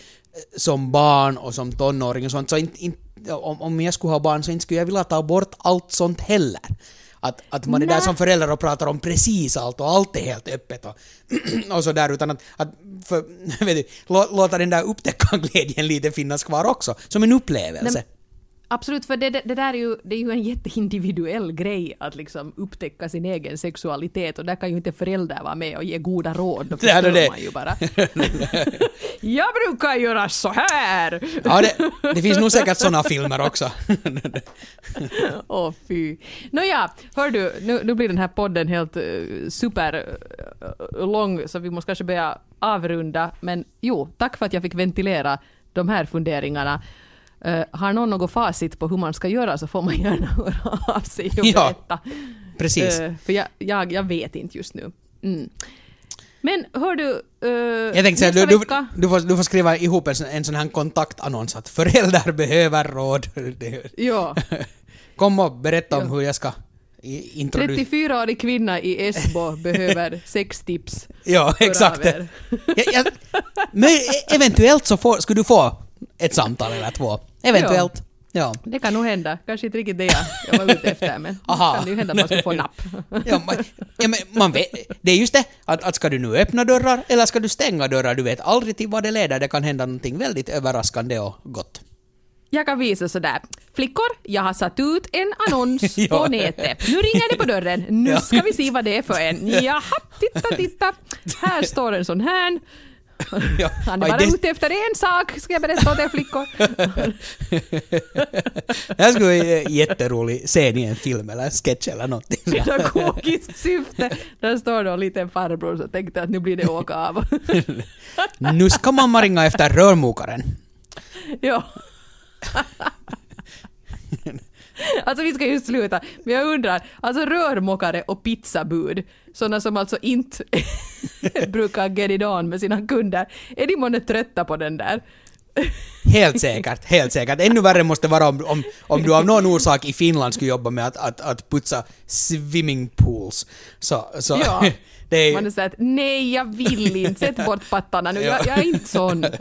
som barn och som tonåring och sånt, så inte, inte, om, om jag skulle ha barn så inte skulle jag vilja ta bort allt sånt heller. Att, att man är där som förälder och pratar om precis allt och allt är helt öppet och, och sådär utan att, att för, vet du, lå, låta den där upptäckarglädjen lite finnas kvar också, som en upplevelse. Nej, Absolut, för det, det, det där är ju, det är ju en jätteindividuell grej att liksom upptäcka sin egen sexualitet och där kan ju inte föräldrar vara med och ge goda råd. Då förstör det. man ju bara. jag brukar göra så här! Ja, det, det finns nog säkert såna filmer också. Åh fy. Nåja, hör du, nu, nu blir den här podden helt uh, super uh, lång så vi måste kanske börja avrunda. Men jo, tack för att jag fick ventilera de här funderingarna. Eh, har någon något facit på hur man ska göra så får man gärna höra av sig och Ja, berätta. Precis. Eh, för jag, jag, jag vet inte just nu. Mm. Men hör du, eh, Jag tänkte säga, du, du, du, får, du får skriva ihop en, en sån här kontaktannons att föräldrar behöver råd. Ja, Kom och berätta om Ja. hur jag ska introducera... 34-årig kvinna i Esbo behöver sextips. Ja, Hör exakt. Jag, jag, men e- eventuellt så får, skulle du få ett samtal eller två. Eventuellt. Ja. Det kan nog hända. Kanske inte riktigt det jag, jag var ute efter, men Aha. det kan ju hända att man ska få napp. Ja, man, ja, men man vet, det är just det, att, att ska du nu öppna dörrar eller ska du stänga dörrar? Du vet aldrig till vad det leder. Det kan hända någonting väldigt överraskande och gott. Jag kan visa sådär. Flickor, jag har satt ut en annons Ja. på nätet. Nu ringer det på dörren. Nu Ja. ska vi se vad det är för en. Jaha, titta, titta. Här står en sån här. Ja, Han är bara det- ute efter en sak, ska jag berätta åt er flickor. Det här skulle vara en jätterolig scen i en film eller en sketch eller någonting. Pedagogiskt syfte. Där står då en liten farbror som tänkte att nu blir det åka av. Nu ska mamma ringa efter rörmokaren. ja. Alltså vi ska ju sluta, men jag undrar, alltså rörmokare och pizzabud, sådana som alltså inte brukar get it on med sina kunder, är de månne trötta på den där? Helt säkert, helt säkert. Ännu värre måste vara om, om, om du av någon orsak i Finland skulle jobba med att, att, att putsa swimmingpools. Så, så Ja. det är Man är såhär att nej jag vill inte, sätt bort pattarna nu, jag, jag är inte sån.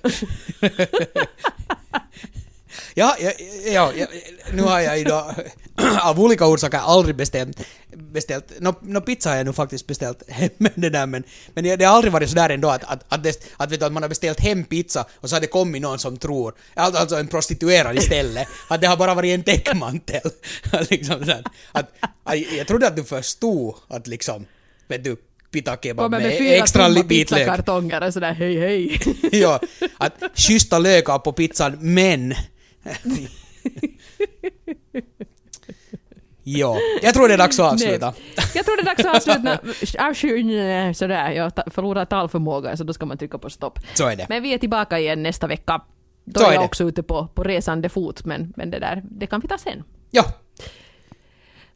Ja, ja, ja, ja, nu har jag idag av olika orsaker aldrig beställt, beställt no, no, pizza har jag nu faktiskt beställt hem, men det där men, men det, har aldrig varit sådär ändå att, att, att, det, att, vet du, att man har beställt hem pizza och så har det kommit någon som tror, alltså alltså en prostituerad istället, att det har bara varit en täckmantel. Liksom sådär, att, jag trodde att du förstod att liksom, vet du, pita kebab Kommer med, med fyra extra pizzakartonger och sådär hej hej. ja, att schyssta lökar på pizzan, men... ja, jag tror det är dags att avsluta. Nej. Jag tror det är dags att avsluta. Avsluta, Sådär, jag förlorar talförmåga så då ska man trycka på stopp. Så är det. Men vi är tillbaka igen nästa vecka. Då Så är jag det. också ute på, på resande fot, men, men det där, det kan vi ta sen. Ja,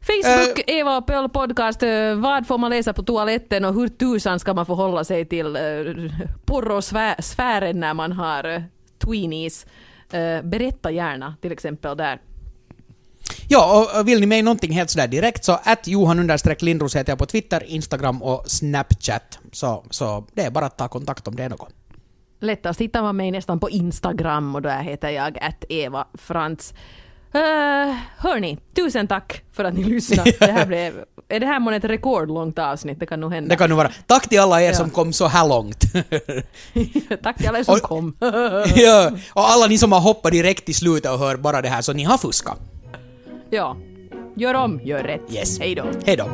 Facebook, Eva och Pöll podcast. eh, Vad får man läsa på toaletten och hur tusan ska man förhålla sig till uh, porrosfären när man har tweenies? Eh, berätta gärna till exempel där. ja och, vill ni med någonting helt sådär direkt så att Johan Lindros heter jag på Twitter, Instagram och Snapchat. Så, så det är bara att ta kontakt om det är något. Lättast hittar man mig nästan på Instagram och där heter jag att Eva Frans. Uh, hörni, tusen tack för att ni lyssnade. Det här blev, är det här månne ett rekordlångt avsnitt? Det kan nog hända. Det kan nog vara. Tack till alla er Ja. som kom så här långt. tack till alla som Och- kom. ja, och alla ni som har hoppat direkt till slutet och hör bara det här, så ni har fuskat. ja, gör om, gör rätt. Yes. Hej då. Hej då.